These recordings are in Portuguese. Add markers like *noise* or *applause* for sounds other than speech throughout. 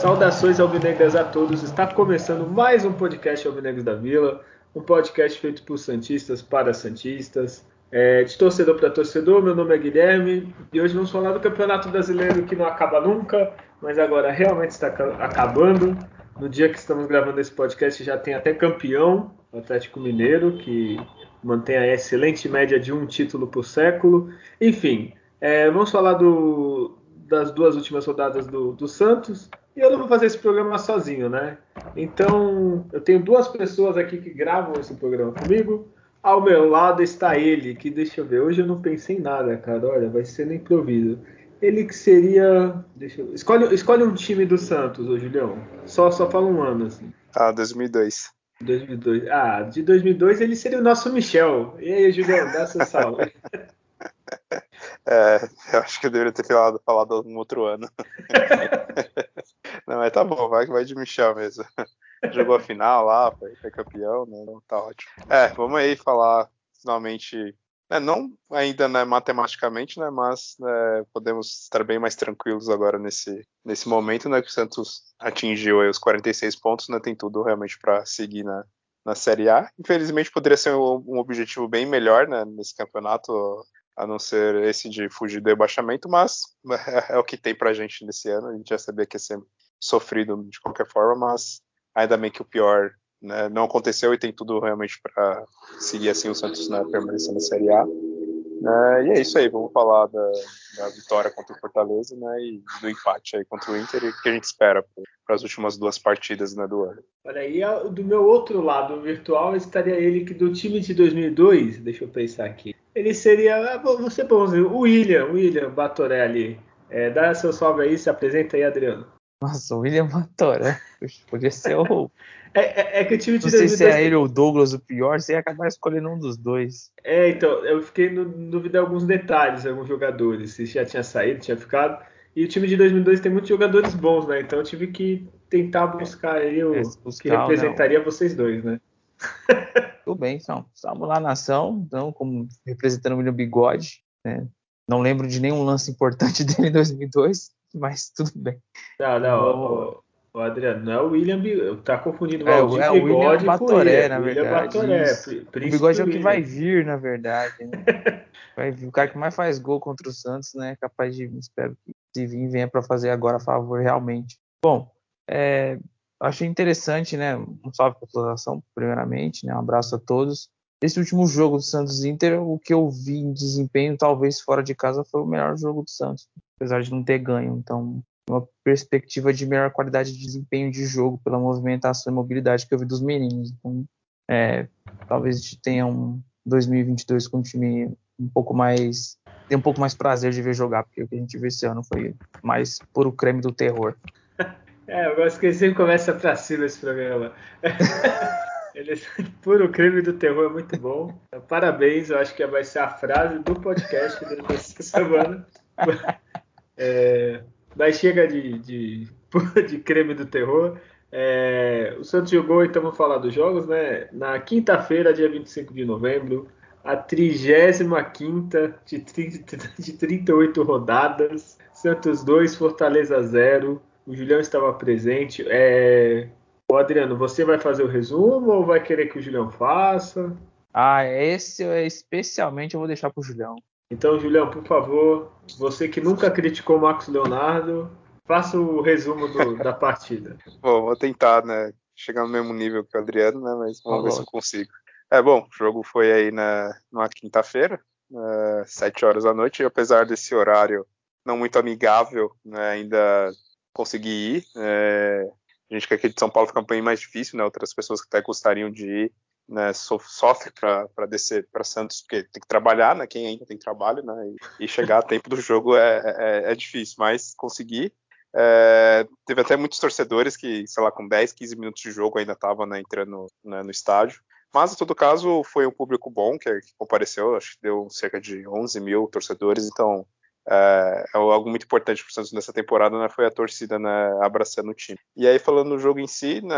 Saudações alvinegras a todos. Está começando mais um podcast Alvinegros da Vila, um podcast feito por santistas para santistas, é, de torcedor para torcedor. Meu nome é Guilherme e hoje vamos falar do Campeonato Brasileiro que não acaba nunca, mas agora realmente está acabando. No dia que estamos gravando esse podcast já tem até campeão, o Atlético Mineiro, que mantém a excelente média de um título por século. Enfim, é, vamos falar do, das duas últimas rodadas do, do Santos e eu não vou fazer esse programa sozinho, né? Então, eu tenho duas pessoas aqui que gravam esse programa comigo. Ao meu lado está ele, que deixa eu ver, hoje eu não pensei em nada, cara. Olha, vai ser no improviso. Ele que seria. Deixa eu... escolhe, escolhe um time do Santos, ô Julião. Só, só fala um ano, assim. Ah, 2002. 2002. Ah, de 2002 ele seria o nosso Michel. E aí, Julião, dá seu salve. *laughs* É, eu acho que eu deveria ter falado, falado um outro ano. *laughs* Não, mas tá bom, vai, vai de Michel mesmo. *laughs* Jogou a final lá, foi, campeão, né? Então tá ótimo. É, vamos aí falar finalmente. Né, não ainda né, matematicamente, né, mas né, podemos estar bem mais tranquilos agora nesse, nesse momento, né, que o Santos atingiu os 46 pontos, né, tem tudo realmente para seguir na, na Série A. Infelizmente poderia ser um, um objetivo bem melhor né, nesse campeonato a não ser esse de fugir do rebaixamento, mas *laughs* é, é o que tem pra gente nesse ano. A gente já sabia que ia ser sofrido de qualquer forma, mas ainda bem que o pior né, não aconteceu e tem tudo realmente para seguir assim o Santos né, permanecer na Série A. É, e é isso aí, vamos falar da, da, vitória contra o Fortaleza né, e do empate aí contra o Inter e o que a gente espera para as últimas duas partidas né, do ano. Olha aí, do meu outro lado virtual estaria ele que do time de 2002, deixa eu pensar aqui, ele seria, ah, ser bonzinho, o William, William Batorelli. É, dá seu salve aí, se apresenta aí, Adriano. Nossa, o William Batorelli, podia ser o *laughs* é, é, é, que o time de Não sei se é ele ou o Douglas o pior, você ia acabar escolhendo um dos dois. É, então, eu fiquei no dúvida de alguns detalhes, alguns jogadores, se já tinha saído, tinha ficado. E o time de 2002 tem muitos jogadores bons, né? Então eu tive que tentar buscar aí o buscar, que representaria não. vocês dois, né? *laughs* Tudo bem, então. Estamos lá na ação, então, como representando o William Bigode. Né? Não lembro de nenhum lance importante *laughs* dele em 2002, mas tudo bem. Não, não. O Adriano, não é o William Bigode, tá confundindo o é, Valdir é, o William Batoré, na verdade. Batoré, o Bigode é o que vai vir, na verdade. Né? *laughs* vai vir, o cara que mais faz gol contra o Santos, né? Capaz de, espero que se vir, venha para fazer agora a favor, realmente. Bom, é, achei interessante, né? Um salve para a população, primeiramente, né? Um abraço a todos. Esse último jogo do Santos Inter, o que eu vi em desempenho, talvez fora de casa, foi o melhor jogo do Santos, apesar de não ter ganho. Então, uma perspectiva de melhor qualidade de desempenho de jogo pela movimentação e mobilidade que eu vi dos meninos. Então, é, talvez a gente tenha um 2022 com um time um pouco mais tem um pouco mais prazer de ver jogar, porque o que a gente viu esse ano foi mais puro creme do terror. *laughs* É, eu gosto que ele sempre começa pra cima esse programa. *laughs* Ele é puro crime do terror, é muito bom. Parabéns, eu acho que vai ser a frase do podcast dessa semana. É, mas chega de, de, *laughs* de creme do terror. É, o Santos jogou, então vamos falar dos jogos, né? Na quinta-feira, dia 25 de novembro, a 35 de, 30, *laughs* de 38 rodadas. Santos 2, Fortaleza 0. O Julião estava presente. É... O Adriano, você vai fazer o resumo ou vai querer que o Julião faça? Ah, esse especialmente eu vou deixar para o Julião. Então, Julião, por favor, você que nunca criticou o Marcos Leonardo, faça o resumo do, *laughs* da partida. Bom, vou tentar, né? Chegar no mesmo nível que o Adriano, né? Mas vamos ver se eu consigo. É bom, o jogo foi aí na, numa quinta-feira, uh, sete horas da noite, e apesar desse horário não muito amigável, né, ainda consegui ir. É, a gente que de São Paulo fica um pouquinho mais difícil, né? Outras pessoas que até gostariam de ir né, sofre para descer para Santos, porque tem que trabalhar, né, quem ainda tem trabalho, né, e, e chegar a tempo do jogo é, é, é difícil, mas conseguir. É, teve até muitos torcedores que, sei lá, com 10, 15 minutos de jogo ainda estavam né, entrando né, no estádio. Mas, em todo caso, foi um público bom que, que compareceu, acho que deu cerca de 11 mil torcedores, então é, é algo muito importante para o Santos nessa temporada, né, foi a torcida né, abraçando o time. E aí, falando do jogo em si, né,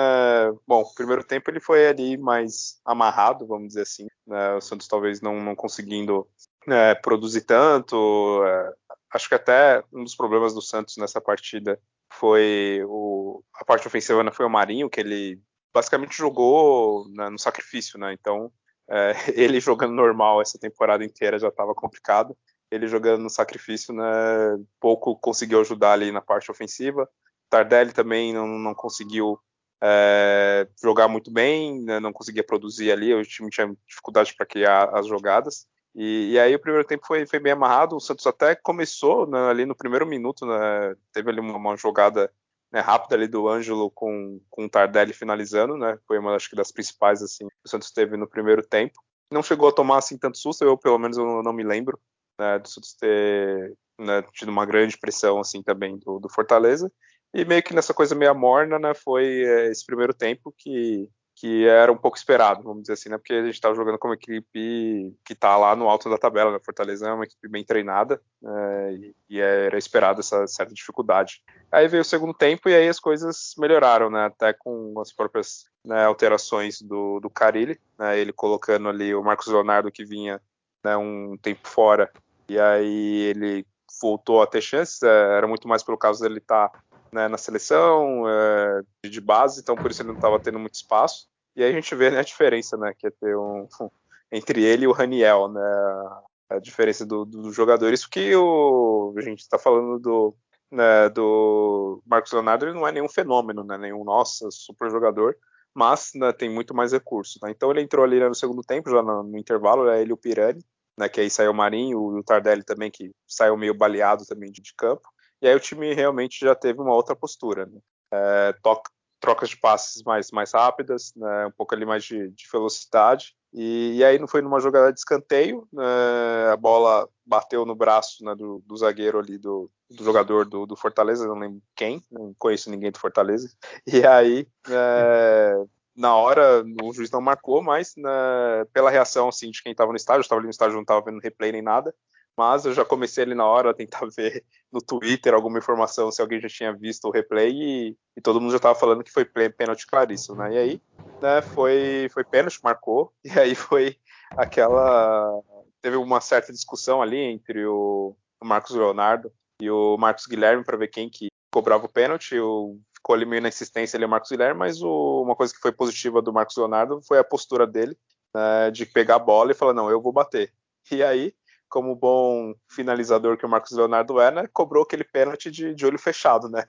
bom, primeiro tempo ele foi ali mais amarrado, vamos dizer assim, né, o Santos talvez não, não conseguindo né, produzir tanto, é, acho que até um dos problemas do Santos nessa partida foi o, a parte ofensiva né, foi o Marinho, que ele basicamente jogou né, no sacrifício, né? Então, é, *laughs* ele jogando normal essa temporada inteira já estava complicado. Ele jogando no sacrifício, né, pouco conseguiu ajudar ali na parte ofensiva. Tardelli também não, não conseguiu é, jogar muito bem, né, não conseguia produzir ali, o time tinha dificuldade para criar as jogadas. E, e, aí o primeiro tempo foi, foi bem amarrado, o Santos até começou né, ali no primeiro minuto, né, teve ali uma, uma jogada né, rápida ali do Ângelo com, com o Tardelli finalizando, né? Foi uma acho que das principais assim que o Santos teve no primeiro tempo. Não chegou a tomar assim tanto susto, eu pelo menos eu não me lembro né, do Santos ter né, tido uma grande pressão assim também do, do, Fortaleza. E meio que nessa coisa meio morna, né? Foi é, esse primeiro tempo que que era um pouco esperado, vamos dizer assim, né? Porque a gente estava jogando com uma equipe que está lá no alto da tabela, né? Fortaleza é uma equipe bem treinada né? e, e, era esperado essa certa dificuldade. Aí veio o segundo tempo e aí as coisas melhoraram, né? Até com as próprias né, alterações do, do Carilli, né? Ele colocando ali o Marcos Leonardo que vinha né, um tempo fora e aí ele voltou a ter chances, é, era muito mais pelo caso dele estar tá, né, na seleção é, de base, então por isso ele não estava tendo muito espaço. E aí a gente vê né, a diferença, né, que é ter um, entre ele e o Raniel, né, a diferença do, do jogador. Isso que o, a gente está falando do, né, do Marcos Leonardo, ele não é nenhum fenômeno, né, nenhum, nossa, super jogador, mas né, tem muito mais recursos. Né? Então ele entrou ali né, no segundo tempo, já no, no intervalo, é ele e o Pirani, né, que aí saiu o Marinho, o Tardelli também, que saiu meio baleado também de, campo. E aí o time realmente já teve uma outra postura. Né? É, trocas de passes mais, mais rápidas, né, um pouco ali mais de, de velocidade. E, e, aí não foi numa jogada de escanteio, né, a bola bateu no braço né, do, do, zagueiro ali, do, do jogador do, do, Fortaleza, não lembro quem, não conheço ninguém do Fortaleza. E aí, é, na hora, o juiz não marcou, mas né, pela reação assim, de quem estava no estádio, eu estava ali no estádio, não estava vendo replay nem nada, mas eu já comecei ali na hora a tentar *laughs* ver no Twitter alguma informação se alguém já tinha visto o replay e, e todo mundo já estava falando que foi pênalti claríssimo, né? E aí, né, foi, foi pênalti, marcou, *laughs* e aí foi aquela. Teve uma certa discussão ali entre o, o Marcos Leonardo e o Marcos Guilherme para ver quem que cobrava o pênalti. O, ficou ali meio na insistência ali o Marcos Guilherme, mas o, uma coisa que foi positiva do Marcos Leonardo foi a postura dele né, de pegar a bola e falar: não, eu vou bater. E aí como bom finalizador que o Marcos Leonardo é, né, cobrou aquele pênalti de, de olho fechado, né?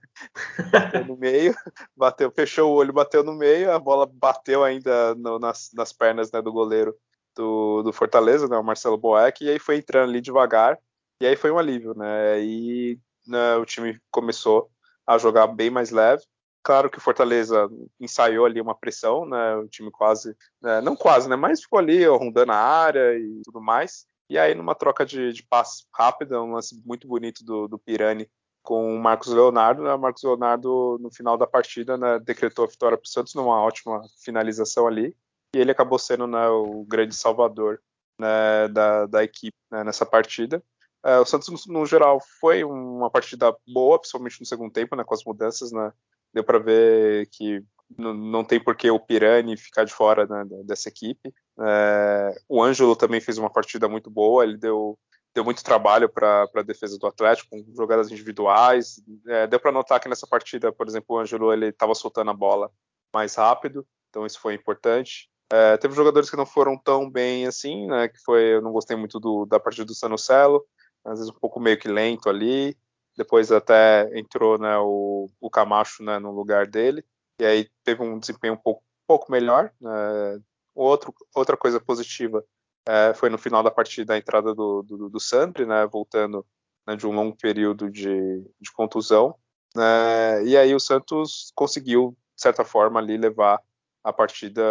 Bateu no meio, bateu, fechou o olho, bateu no meio, a bola bateu ainda no, nas, nas pernas né, do goleiro do, do Fortaleza, né, o Marcelo Boeck, e aí foi entrando ali devagar, e aí foi um alívio, né? E né, o time começou a jogar bem mais leve. Claro que o Fortaleza ensaiou ali uma pressão, né? O time quase, né, não quase, né? Mas ficou ali rondando a área e tudo mais. E aí, numa troca de, de passe rápida, um lance muito bonito do, do Pirani com o Marcos Leonardo, né? O Marcos Leonardo, no final da partida, né, decretou a vitória para o Santos numa ótima finalização ali. E ele acabou sendo né, o grande salvador né, da, da, equipe né, nessa partida. É, o Santos, no, geral, foi uma partida boa, principalmente no segundo tempo, né, com as mudanças. Né, deu para ver que não tem por que o Pirani ficar de fora né, dessa equipe. É, o Ângelo também fez uma partida muito boa, ele deu, deu muito trabalho para a defesa do Atlético, com jogadas individuais. É, deu para notar que nessa partida, por exemplo, o Ângelo estava soltando a bola mais rápido, então isso foi importante. É, teve jogadores que não foram tão bem assim, né, que foi, eu não gostei muito do, da partida do Sanocelo, às vezes um pouco meio que lento ali. Depois até entrou né, o, o Camacho né, no lugar dele e aí teve um desempenho um pouco, pouco melhor. Né? Outro, outra coisa positiva é, foi no final da partida a entrada do, do, do Sandri, né, voltando né, de um longo período de, de contusão. Né, e aí o Santos conseguiu, de certa forma, ali levar a partida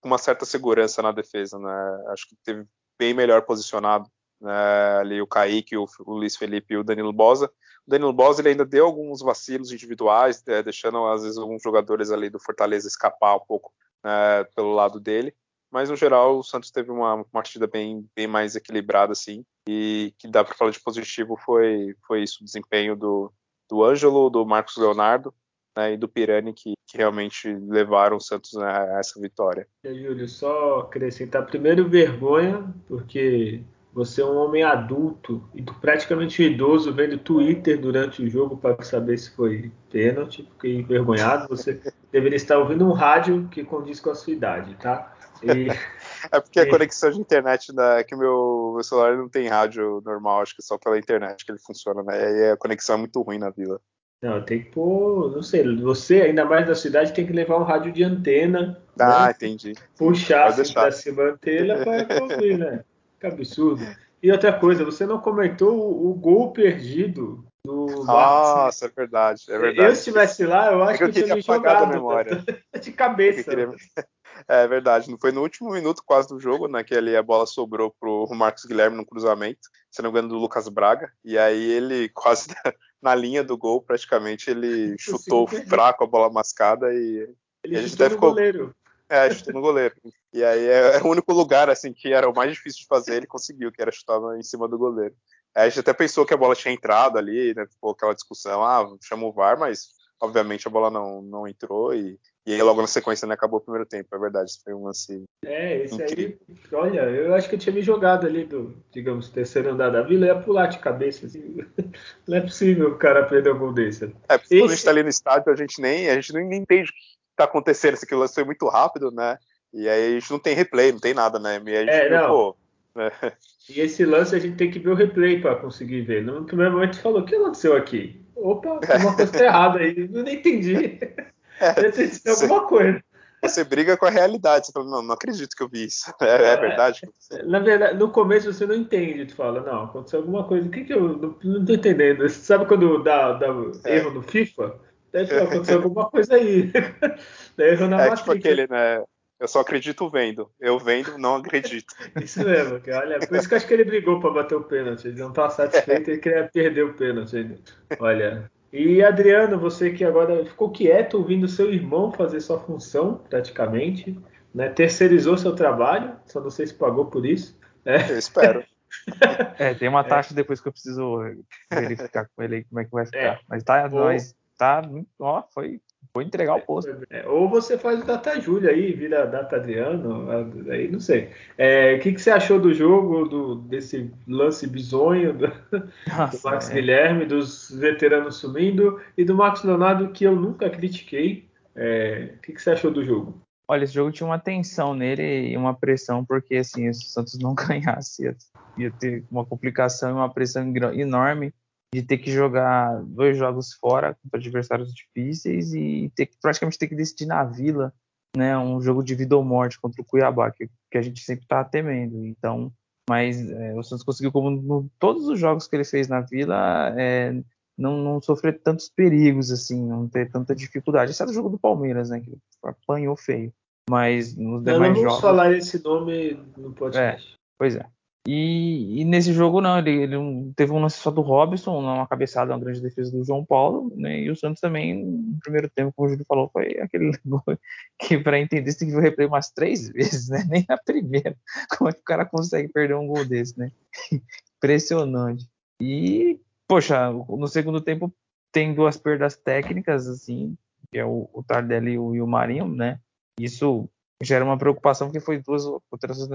com uma certa segurança na defesa. Né? Acho que teve bem melhor posicionado né, ali o Kaique, o, o Luiz Felipe e o Danilo Bosa. O Danilo Bosa ele ainda deu alguns vacilos individuais, é, deixando às vezes alguns jogadores ali do Fortaleza escapar um pouco né, pelo lado dele, mas no geral o Santos teve uma, partida bem, bem mais equilibrada, assim, e que dá para falar de positivo foi, foi isso, o desempenho do, do Ângelo, do Marcos Leonardo, né, e do Pirani que, que, realmente levaram o Santos a, essa vitória. Júlio, só acrescentar primeiro vergonha, porque você é um homem adulto e praticamente idoso vendo Twitter durante o jogo para saber se foi pênalti, fiquei envergonhado. Você *laughs* deveria estar ouvindo um rádio que condiz com a sua idade, tá? E, *laughs* é porque a conexão de internet da, que meu, meu celular não tem rádio normal, acho que só pela internet que ele funciona, né? E a conexão é muito ruim na vila. Não, tem que pôr, não sei, você, ainda mais da cidade, tem que levar um rádio de antena. Ah, né? entendi. Puxar assim pra cima a antena para *laughs* ouvir, né? Que absurdo. E outra coisa, você não comentou o, o gol perdido do Nossa, é verdade, é verdade. Eu estivesse lá, eu acho é que, eu, que eu tinha me jogado memória. *laughs* de cabeça. Queria... *laughs* É verdade, não foi no último minuto quase do jogo, né, que ali a bola sobrou pro Marcos Guilherme no cruzamento, se não me engano do Lucas Braga, e aí ele *laughs* quase na linha do gol, praticamente ele chutou fraco a bola mascada e, ele e a gente até ficou goleiro. É, chutou no goleiro. E aí é, é, o único lugar assim que era o mais difícil de fazer, ele conseguiu, que era chutar em cima do goleiro. Aí a gente até pensou que a bola tinha entrado ali, né? Ficou aquela discussão, ah, chama o VAR, mas obviamente a bola não, não entrou e, e aí logo na sequência né, acabou o primeiro tempo, é verdade, isso foi um lance É, esse incrível. aí, olha, eu acho que eu tinha me jogado ali do, digamos, terceiro andar da vila, ia pular de cabeça, assim, *laughs* não é possível o cara perder um gol desse. É, porque esse... quando a gente tá ali no estádio, a gente nem, a gente nem entende tá acontecendo, esse que o lance foi muito rápido, né? E aí a gente não tem replay, não tem nada, né? E a gente é, viu, não. Pô, né? *laughs* E esse lance a gente tem que ver o replay para conseguir ver. No primeiro momento falou: o que aconteceu aqui? Opa, tem uma coisa *laughs* errada aí. Eu nem entendi. É, *laughs* tem alguma coisa. Você briga com a realidade. Você fala, não, não acredito que eu vi isso. É, é, é verdade? Na verdade, no começo você não entende. Tu fala, não, aconteceu alguma coisa. O que que eu não, não tô entendendo? Você sabe quando dá, dá é. erro no FIFA? Deve acontecer alguma coisa aí. *laughs* Daí na é tipo aquele, né? Eu só acredito vendo. Eu vendo, não acredito. *laughs* isso mesmo, que olha, por isso que eu acho que ele brigou para bater o pênalti. Ele não tá satisfeito e queria perder o pênalti ainda. Olha. E Adriano, você que agora ficou quieto ouvindo seu irmão fazer sua função, praticamente, né? Terceirizou seu trabalho, só não sei se pagou por isso. Né? Eu espero. *laughs* É, tem uma taxa é. depois que eu preciso verificar com ele como é que vai ficar. É. Mas tá, nós tá, ó, foi, foi entregar o posto. É, ou você faz o Data Júlia aí, vira Data Adriano, aí não sei. É, o que, que você achou do jogo, do, desse lance bizonho do, Nossa, do Max é. Guilherme, dos veteranos sumindo e do Max Leonardo, que eu nunca critiquei. É, o que, que você achou do jogo? Olha, esse jogo tinha uma tensão nele e uma pressão, porque assim, se o Santos não *laughs* ganhasse, ia, ia ter uma complicação e uma pressão enorme de ter que jogar dois jogos fora contra adversários difíceis e ter que, praticamente ter que decidir na Vila, né, um jogo de vida ou morte contra o Cuiabá, que, que a gente sempre está temendo. Então, mas é, o Santos conseguiu, como no, todos os jogos que ele fez na Vila, é, não, não, sofrer tantos perigos assim, não ter tanta dificuldade. Esse é o jogo do Palmeiras, né, que apanhou feio. Mas nos demais não, não vamos jogos. falar esse nome no podcast. É, pois é. E, e, nesse jogo não, ele, ele, teve um lance só do Robson, uma cabeçada, uma grande defesa do João Paulo, né? E o Santos também, no primeiro tempo, como o Júlio falou, foi aquele *laughs* que para entender você tem que ver o replay umas três *laughs* vezes, né? Nem na primeira. Como é que o cara consegue perder um gol desse, né? *laughs* Impressionante. E, poxa, no segundo tempo tem duas perdas técnicas, assim, que é o, o Tardelli e o, e o Marinho, né? Isso gera uma preocupação porque foi duas alterações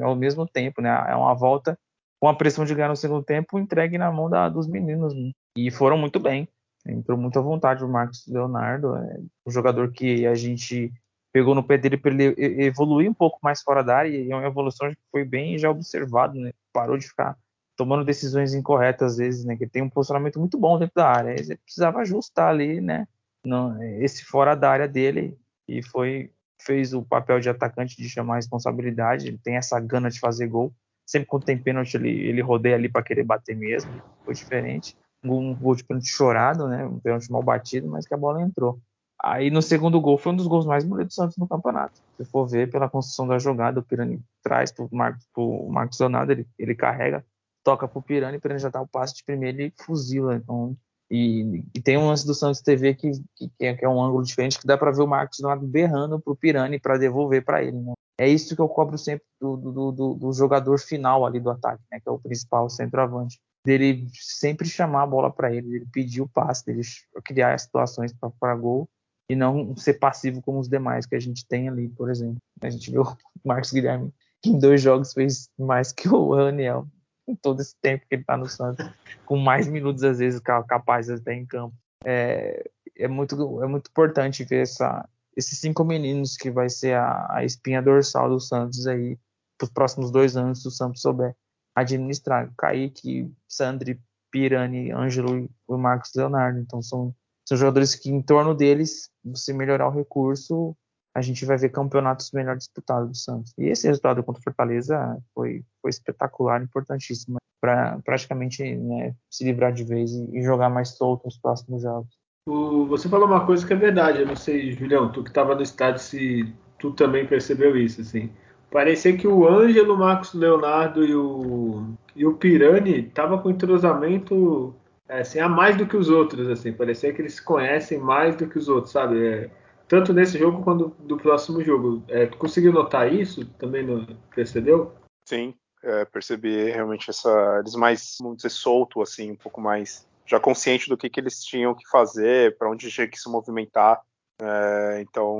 ao mesmo tempo, né? É uma volta com a pressão de ganhar no segundo tempo entregue na mão da, dos meninos né? e foram muito bem. Entrou muito à vontade o Marcos Leonardo, é um jogador que a gente pegou no pé dele para ele evoluir um pouco mais fora da área e é uma evolução que foi bem já observado, né? Parou de ficar tomando decisões incorretas às vezes, né? Que tem um posicionamento muito bom dentro da área. Ele precisava ajustar ali, né? No, esse fora da área dele e foi fez o papel de atacante de chamar a responsabilidade, ele tem essa gana de fazer gol. Sempre quando tem pênalti, ele, ele rodeia ali para querer bater mesmo. Foi diferente. Um gol de pênalti chorado, né? Um pênalti mal batido, mas que a bola entrou. Aí no segundo gol foi um dos gols mais bonitos do Santos no campeonato. Se for ver pela construção da jogada, o Pirani traz pro Marcos, pro Marcos Leonardo, ele, ele carrega, toca pro Pirani, o Pirani já dá o passe de primeiro e fuzila. Então e, e, tem um lance do Santos TV que, que, que, é, que é um ângulo diferente que dá para ver o Marcos do lado berrando pro Pirani para devolver para ele. Né? é isso que eu cobro sempre do, do, do, do jogador final ali do ataque, né, que é o principal centroavante. Dele sempre chamar a bola para ele, dele pedir o passe, dele criar situações para gol e não ser passivo como os demais que a gente tem ali, por exemplo. A gente viu o *laughs* Marcos Guilherme em dois jogos fez mais que o Raniel em todo esse tempo que ele está no Santos, com mais minutos às vezes capaz de estar em campo. É, é, muito, é muito importante ver essa, esses cinco meninos que vai ser a, a espinha dorsal do Santos aí para os próximos dois anos, se o Santos souber administrar. Kaique, Sandri, Pirani, Ângelo e o Marcos Leonardo. Então são, são jogadores que em torno deles, você melhorar o recurso, a gente vai ver campeonatos melhor disputados do Santos. E esse resultado contra o Fortaleza foi, foi espetacular, importantíssimo para praticamente né, se livrar de vez e, e, jogar mais solto nos próximos jogos. Você falou uma coisa que é verdade, eu não sei, Julião, tu que estava no estádio, se tu também percebeu isso, assim. Parecia que o Ângelo, o Marcos Leonardo e o, e o Pirani tava com entrosamento é, assim, a mais do que os outros, assim. Parecia que eles se conhecem mais do que os outros, sabe? É, tanto nesse jogo quanto do próximo jogo. É, conseguiu notar isso? Também não percebeu? Sim, é, percebi realmente essa eles mais, vamos dizer, solto assim, um pouco mais já consciente do que, que eles tinham que fazer, para onde tinha que se movimentar. É, então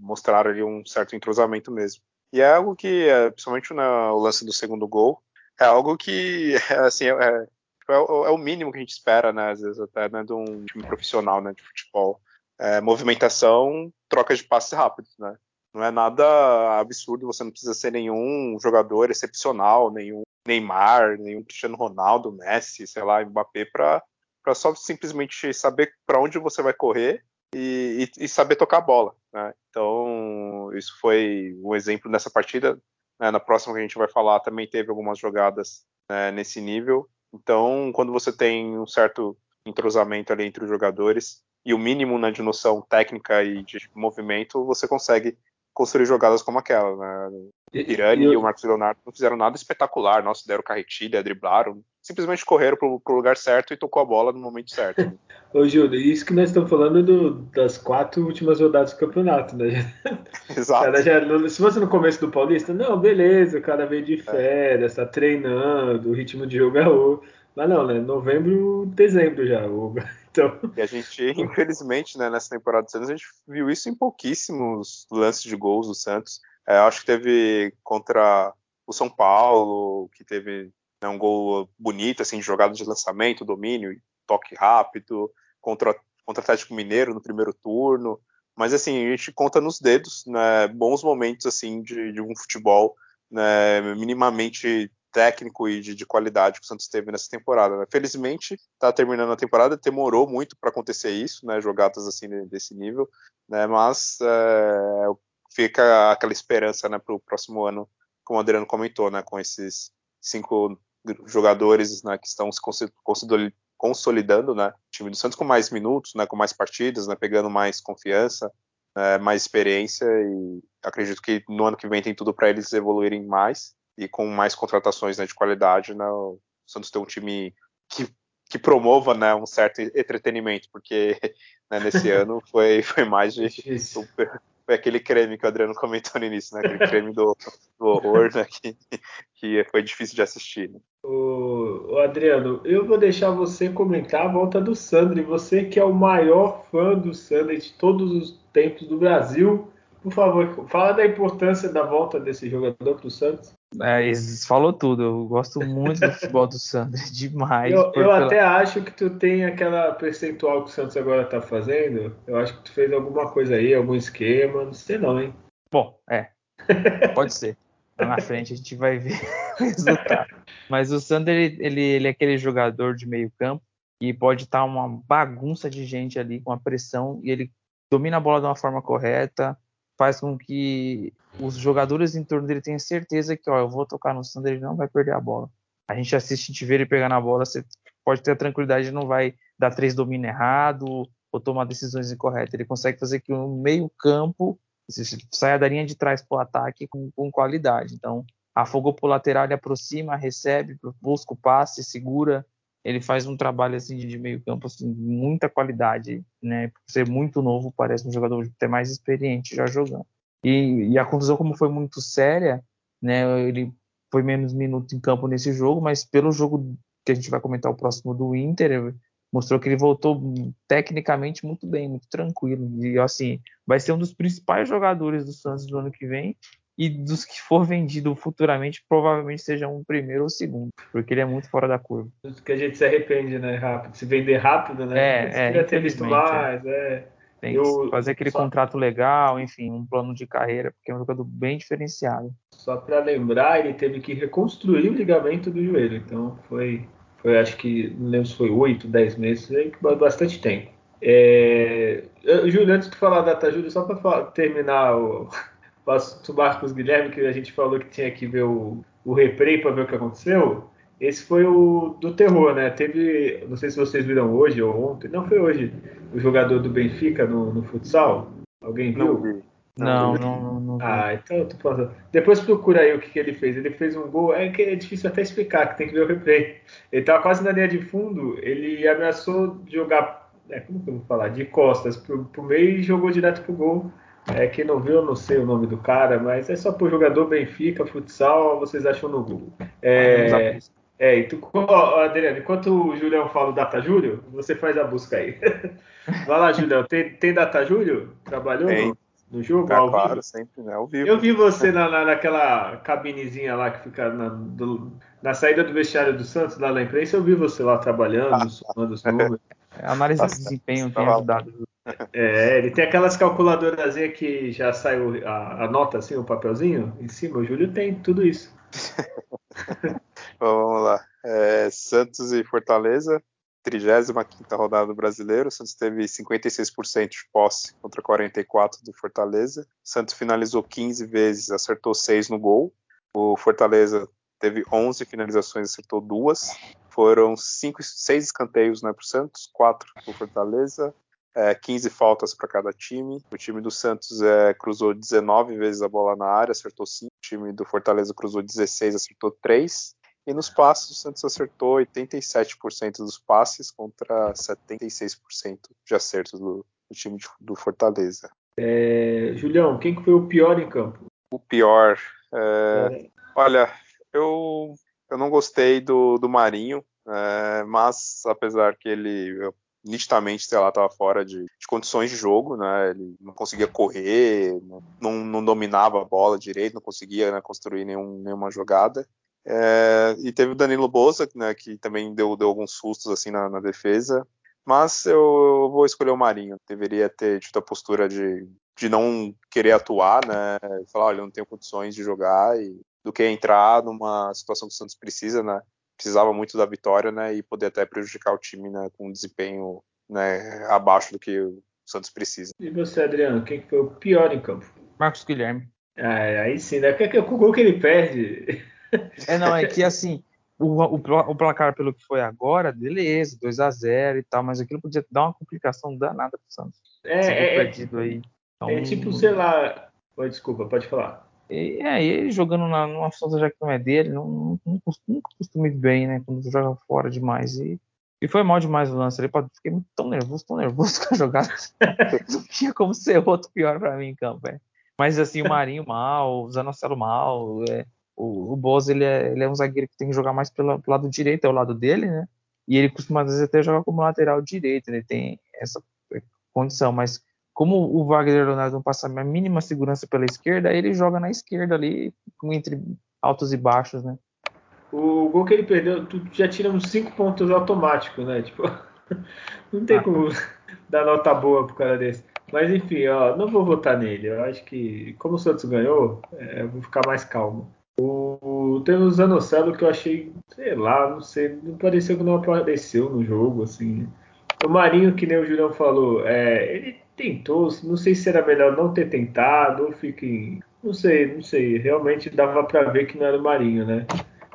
mostraram ali um certo entrosamento mesmo. E é algo que, é, principalmente no lance do segundo gol, é algo que *laughs* assim é, é, é, é, o mínimo que a gente espera, né? Às vezes até né, de um time profissional, né, de futebol é, movimentação, troca de passes rápidos, né? Não é nada absurdo, você não precisa ser nenhum jogador excepcional, nenhum Neymar, nenhum Cristiano Ronaldo, Messi, sei lá, Mbappé, para só simplesmente saber para onde você vai correr e, e, e, saber tocar a bola. Né? Então, isso foi um exemplo nessa partida. Né? Na próxima que a gente vai falar, também teve algumas jogadas né, nesse nível. Então, quando você tem um certo entrosamento ali entre os jogadores, e o mínimo né, de noção técnica e de movimento, você consegue construir jogadas como aquela. Né? O Irani e, e, e, o Marcos Leonardo não fizeram nada espetacular, nossa, deram carretilha, driblaram, simplesmente correram pro, pro lugar certo e tocou a bola no momento certo. *laughs* Ô, Júlio, isso que nós estamos falando do, das quatro últimas rodadas do campeonato, né? *laughs* Exato. Já, se fosse no começo do Paulista, não, beleza, o cara veio de é. férias, é. tá treinando, o ritmo de jogo é outro. Mas não, né? Novembro, dezembro já. O... Então... E a gente, *laughs* infelizmente, né, nessa temporada do Santos, a gente viu isso em pouquíssimos lances de gols do Santos. É, acho que teve contra o São Paulo, que teve né, um gol bonito, assim, de jogada de lançamento, domínio, toque rápido, contra, contra o Atlético Mineiro no primeiro turno. Mas, assim, a gente conta nos dedos né, bons momentos, assim, de, de um futebol né, minimamente técnico e de, de, qualidade que o Santos teve nessa temporada. Né? Felizmente, está terminando a temporada, demorou muito para acontecer isso, né? Jogadas assim desse nível, né? Mas é, fica aquela esperança, né, para o próximo ano, como o Adriano comentou, né? Com esses cinco jogadores, né, que estão se consolidando, né? O time do Santos com mais minutos, né? Com mais partidas, né? Pegando mais confiança. É, mais experiência e acredito que no ano que vem tem tudo para eles evoluírem mais e com mais contratações né, de qualidade, né, o Santos tem um time que, que promova né, um certo entretenimento, porque né, nesse *laughs* ano foi, foi mais de. Foi aquele creme que o Adriano comentou no início, né? Aquele creme do, do horror, né? Que, que foi difícil de assistir. Né? O, o, Adriano, eu vou deixar você comentar a volta do Sandro. Você que é o maior fã do Sandro de todos os tempos do Brasil. Por favor, fala da importância da volta desse jogador para o Santos. É, falou tudo. Eu gosto muito do futebol do Santos, *laughs* demais. Eu, eu até acho que tu tem aquela percentual que o Santos agora tá fazendo. Eu acho que tu fez alguma coisa aí, algum esquema, não sei não, hein? Bom, é. Pode ser. Lá na frente a gente vai ver *laughs* o resultado. Mas o Sander, ele, ele, ele é aquele jogador de meio campo e pode estar tá uma bagunça de gente ali com a pressão e ele domina a bola de uma forma correta, faz com que os jogadores em torno dele tenham certeza que, ó, eu vou tocar no Sander, ele não vai perder a bola. A gente assiste, gente vê ele pegar na bola, você pode ter a tranquilidade, não vai dar três domínios errado ou tomar decisões incorretas. Ele consegue fazer que o meio campo saia da linha de trás para o ataque com, com, qualidade. Então, afogou para o lateral, ele aproxima, recebe, busca o passe, segura. Ele faz um trabalho assim de meio campo assim, de muita qualidade, né? Por ser muito novo, parece um jogador até mais experiente já jogando. E, e a contusão, como foi muito séria, né, ele foi menos minutos em campo nesse jogo, mas pelo jogo que a gente vai comentar o próximo do Inter, mostrou que ele voltou tecnicamente muito bem, muito tranquilo. E assim, vai ser um dos principais jogadores do Santos no ano que vem. E dos que for vendido futuramente, provavelmente seja um primeiro ou segundo, porque ele é muito fora da curva. Que a gente se arrepende, né? Rápido. Se vender rápido, né? É, é ter visto mais, é. é. Tem eu, que fazer aquele só... contrato legal, enfim, um plano de carreira, porque é um jogador bem diferenciado. Só para lembrar, ele teve que reconstruir o ligamento do joelho, então foi, foi acho que, não lembro se foi 8, 10 meses, aí bastante tempo. É, Júlio, antes de falar da data Júlio, só para terminar o, o Marcos Guilherme, que a gente falou que tinha que ver o, o replay para ver o que aconteceu. Esse foi o do terror, né? Teve, não sei se vocês viram hoje ou ontem, não foi hoje, o jogador do Benfica no, no futsal. Alguém viu? Não, vi. Não, não, não, não, Ah, então eu tô falando. Depois procura aí o que, que, ele fez. Ele fez um gol, é que é difícil até explicar, que tem que ver o replay. Ele tava quase na linha de fundo, ele ameaçou jogar, é, como que eu vou falar? De costas pro, pro meio e jogou direto pro gol. É, quem não viu, eu não sei o nome do cara, mas é só pro jogador Benfica, futsal, vocês acham no Google. É, é, e tu, Adriano, enquanto o Julião fala o Data Júlio, você faz a busca aí. *laughs* Vai lá, Julião. Tem, tem Data Júlio? Trabalhou tem. No, no jogo? É, claro, sempre, né? Ao vivo. Eu vi você na, na, naquela cabinezinha lá que fica na, do, na saída do vestiário do Santos, lá na imprensa. Eu vi você lá trabalhando, ah, somando os números. É, análise de desempenho tem ajudado. É, ele tem aquelas calculadoras que já sai a, a nota, assim, o papelzinho em cima. O Júlio tem tudo isso. *laughs* Bom, vamos lá. É, Santos e Fortaleza, 35 rodada do Brasileiro. Santos teve 56% de posse contra 44% do Fortaleza. Santos finalizou 15 vezes, acertou 6 no gol. O Fortaleza teve 11 finalizações, acertou duas. Foram 5, 6 escanteios né, para o Santos, 4 para o Fortaleza, é, 15 faltas para cada time. O time do Santos é, cruzou 19 vezes a bola na área, acertou 5. O time do Fortaleza cruzou 16, acertou 3. E nos passes, o Santos acertou 87% dos passes contra 76% de acertos do, do time de, do Fortaleza. É, Julião, quem foi o pior em campo? O pior. É, é. Olha, eu, eu não gostei do, do Marinho, é, mas apesar que ele nitidamente, sei lá, estava fora de, de, condições de jogo, né? Ele não conseguia correr, não, não dominava a bola direito, não conseguia né, construir nenhum, nenhuma jogada. É, e teve o Danilo Boza, né, que também deu, deu alguns sustos assim na, na defesa. Mas eu, eu, vou escolher o Marinho. Deveria ter tido a postura de, de não querer atuar, né? Falar, olha, eu não tenho condições de jogar, e, do que entrar numa situação que o Santos precisa, né? Precisava muito da vitória, né? E poder até prejudicar o time, né? Com um desempenho né, abaixo do que o Santos precisa. E você, Adriano, quem foi o pior em campo? Marcos Guilherme. Ah, aí sim, né? Porque o gol que ele perde é, não, é que assim, o, o, o, placar pelo que foi agora, beleza, 2 a 0 e tal, mas aquilo podia dar uma complicação danada pro Santos. É, é, é, perdido aí. Então, é tipo, sei lá. Oi, desculpa, pode falar. E, é, ele jogando na, numa função já que não é dele, não, não, não, costuma ir bem, né? Quando joga fora demais. E, e foi mal demais o lance. Ele fiquei tão nervoso, tão nervoso *laughs* com a jogada. *laughs* não tinha como ser outro pior pra mim em campo, é. Mas assim, o Marinho mal, o Zanocelo mal, é, o, o Boz ele é, ele é um zagueiro que tem que jogar mais pelo, pelo lado direito, é o lado dele, né? E ele costuma às vezes até jogar como lateral direito, ele tem essa condição, mas como o Wagner Leonardo não passa a mínima segurança pela esquerda, ele joga na esquerda ali, entre altos e baixos, né? O gol que ele perdeu, tu já tira uns 5 pontos automáticos, né? Tipo, *laughs* não tem ah. como *laughs* dar nota boa pro cara desse. Mas enfim, ó, não vou votar nele. Eu acho que, como o Santos ganhou, é, eu vou ficar mais calmo. O, teve o Zanocelo que eu achei, sei lá, não sei, não pareceu que não apareceu no jogo, assim. O Marinho, que nem o Julião falou, é, ele tentou, não sei se era melhor não ter tentado, ou fique, não sei, não sei, realmente dava para ver que não era o Marinho, né?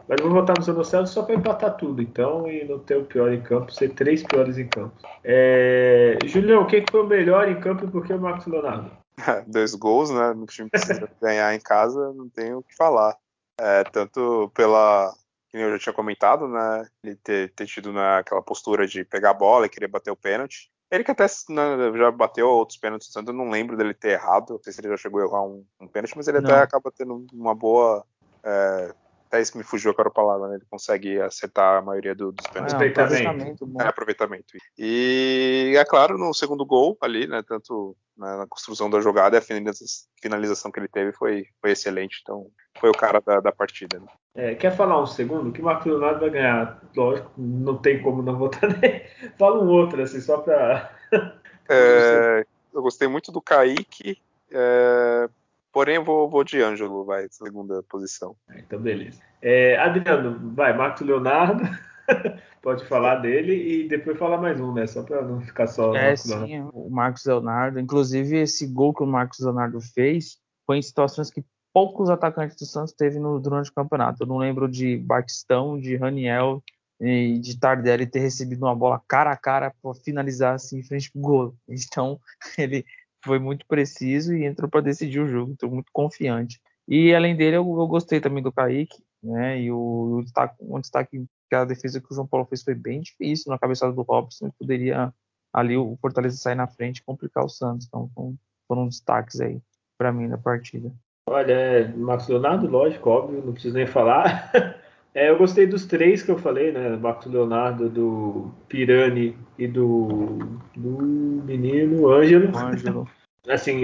Mas vou votar no Zanocelo só para empatar tudo, então, e não ter o pior em campo, ser três piores em campo. É... Julião, quem foi o melhor em campo e por que o Marcos Leonardo? *laughs* Dois gols, né? No time precisa *laughs* ganhar em casa, não tem o que falar. É, tanto pela. Que eu já tinha comentado, né? Ele ter, ter tido naquela postura de pegar a bola e querer bater o pênalti. Ele que até né, já bateu outros pênaltis do Santos, eu não lembro dele ter errado. Não sei se ele já chegou a errar um, um pênalti, mas ele não. até acaba tendo uma boa. É, até isso que me fugiu a palavra, né? Ele consegue acertar a maioria do, dos pênaltis. É, aproveitamento. É, aproveitamento. E é claro, no segundo gol ali, né? Tanto na construção da jogada, a finalização que ele teve foi, foi excelente. Então, foi o cara da, da partida. Né? É, quer falar um segundo? Que o Marcos Leonardo vai ganhar. Lógico, não tem como não votar *laughs* nele. Fala um outro, assim, só pra. é, *laughs* eu gostei muito do Kaique. É, porém, eu vou, vou de Ângelo, vai, segunda posição. É, então, beleza. É, Adriano, vai, Marcos Leonardo. *laughs* Pode falar dele e depois falar mais um, né? Só para não ficar só. É, sim, o Marcos Leonardo. Inclusive, esse gol que o Marcos Leonardo fez foi em situações que poucos atacantes do Santos teve no, durante o campeonato. Eu não lembro de Batistão, de Raniel e de Tardelli ter recebido uma bola cara a cara para finalizar assim em frente pro gol. Então, *laughs* ele foi muito preciso e entrou para decidir o jogo. Estou muito confiante. E além dele, eu, eu, gostei também do Kaique, né? E o, o destaque, um destaque que a defesa que o João Paulo fez foi bem difícil na cabeçada do Robson, poderia ali o Fortaleza sair na frente e complicar o Santos. Então foram, foram destaques aí para mim na partida. Olha, é, Marcos Leonardo, lógico, óbvio, não preciso nem falar. *laughs* É, eu gostei dos três que eu falei, né? Marcos Leonardo, do Pirani e do, do menino Ângelo. Ângelo. *laughs* assim,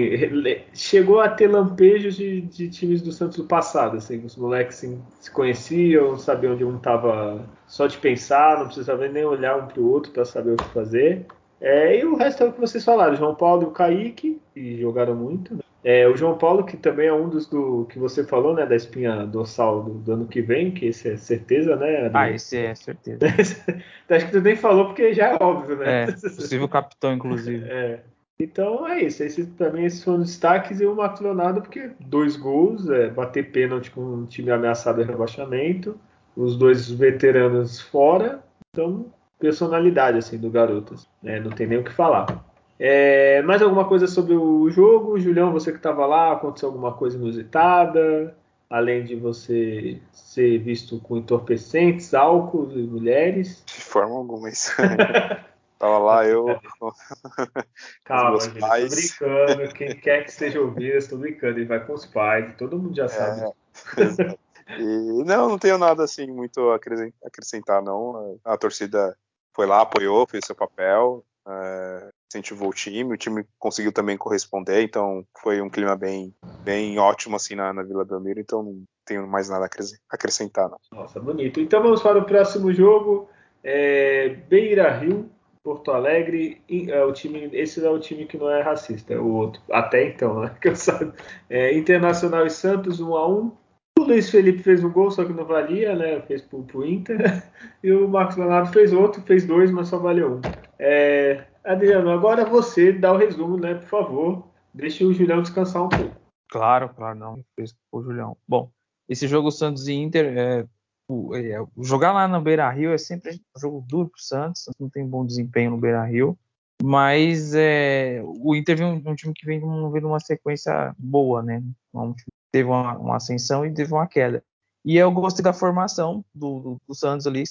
chegou a ter lampejos de, de, times do Santos do passado, assim, os moleques assim, se conheciam, sabiam onde um estava só de pensar, não precisava nem olhar um para o outro para saber o que fazer. É, e o resto é o que vocês falaram, João Paulo e o Kaique, que jogaram muito. Né? É, o João Paulo, que também é um dos do que você falou, né, da espinha dorsal do, do ano que vem, que esse é certeza, né? Ah, esse é certeza. *laughs* Acho que tu nem falou porque já é óbvio, né? É, possível capitão, inclusive. *laughs* É. Então é isso. Esse, também esses foram os destaques e o Marcos Leonardo, porque dois gols, é, bater pênalti com um time ameaçado de rebaixamento, os dois veteranos fora, então personalidade assim do garoto, né? não tem nem o que falar. É, mais alguma coisa sobre o jogo, Julião? Você que estava lá, aconteceu alguma coisa inusitada? Além de você ser visto com entorpecentes, álcool e mulheres? De forma alguma, isso. *laughs* Tava lá eu. *laughs* Calma, gente, pais. tô brincando. Quem quer que esteja ouvindo, estou brincando. Ele vai com os pais, todo mundo já sabe. É, e, não, não tenho nada assim muito a acrescentar, não. A torcida foi lá, apoiou, fez seu papel, é, incentivou o time, o time conseguiu também corresponder, então foi um clima bem, bem ótimo assim na, na Vila Belmiro, então não tenho mais nada a acrescentar. Não. Nossa, bonito. Então vamos para o próximo jogo. É, Beira Rio Porto Alegre, é o time, esse é o time que não é racista, é o outro. Até então, né? *laughs* Que eu sabe. É, Internacional e Santos 1 a 1 O Luiz Felipe fez um gol, só que não valia, né? Fez pro, pro Inter. *laughs* E o Marcos Leonardo fez outro, fez dois, mas só valeu um. É, Adriano, agora você dá o resumo, né? Por favor. Deixe o Julião descansar um pouco. Claro, claro, não. O Julião. Bom, esse jogo Santos e Inter é, é, jogar lá no Beira Rio é sempre um jogo duro para o Santos, não tem bom desempenho no Beira Rio, mas é, o Inter vem um, um, time que vem, vem numa sequência boa, né? Um teve uma, uma, ascensão e teve uma queda. E eu gostei da formação do, do, do Santos ali,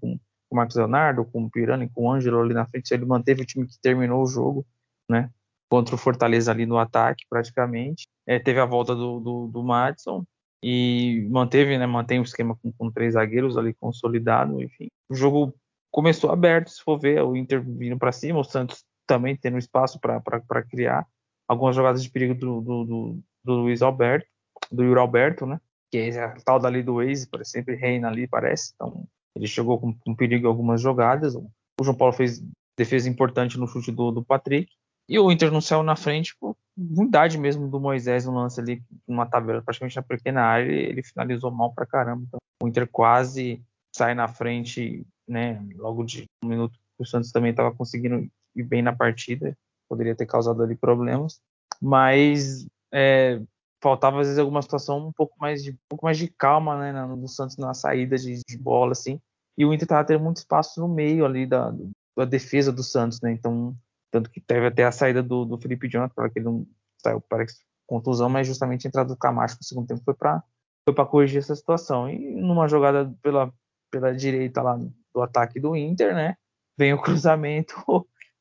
com, com o Marcos Leonardo, com o Pirani, com o Ângelo ali na frente, ele manteve o time que terminou o jogo, né? Contra o Fortaleza ali no ataque, praticamente. É, teve a volta do, do, do Madison, e manteve, né, mantém o esquema com, com, três zagueiros ali consolidado, enfim. O jogo começou aberto, se for ver, o Inter vindo para cima, o Santos também tendo espaço para criar algumas jogadas de perigo do, do, do, do Luiz Alberto, do Yuri Alberto, né, que é a tal dali do Waze, sempre reina ali, parece, então ele chegou com, com perigo em algumas jogadas, o João Paulo fez defesa importante no chute do, do Patrick, e o Inter não saiu na frente por ruindade mesmo do Moisés no lance ali, numa tabela praticamente na pequena área, ele finalizou mal pra caramba. Então, o Inter quase sai na frente, né? Logo de um minuto, o Santos também estava conseguindo ir bem na partida, poderia ter causado ali problemas, mas é, faltava às vezes alguma situação um pouco mais de, um pouco mais de calma, né? No Santos na saída de, de bola, assim. E o Inter estava tendo muito espaço no meio ali da, da defesa do Santos, né? Então tanto que teve até a saída do, do Felipe Jonathan, para que ele não saiu para contusão, mas justamente a entrada do Camacho no segundo tempo foi para foi para corrigir essa situação. E numa jogada pela, pela direita lá do ataque do Inter, né? Vem o *laughs* cruzamento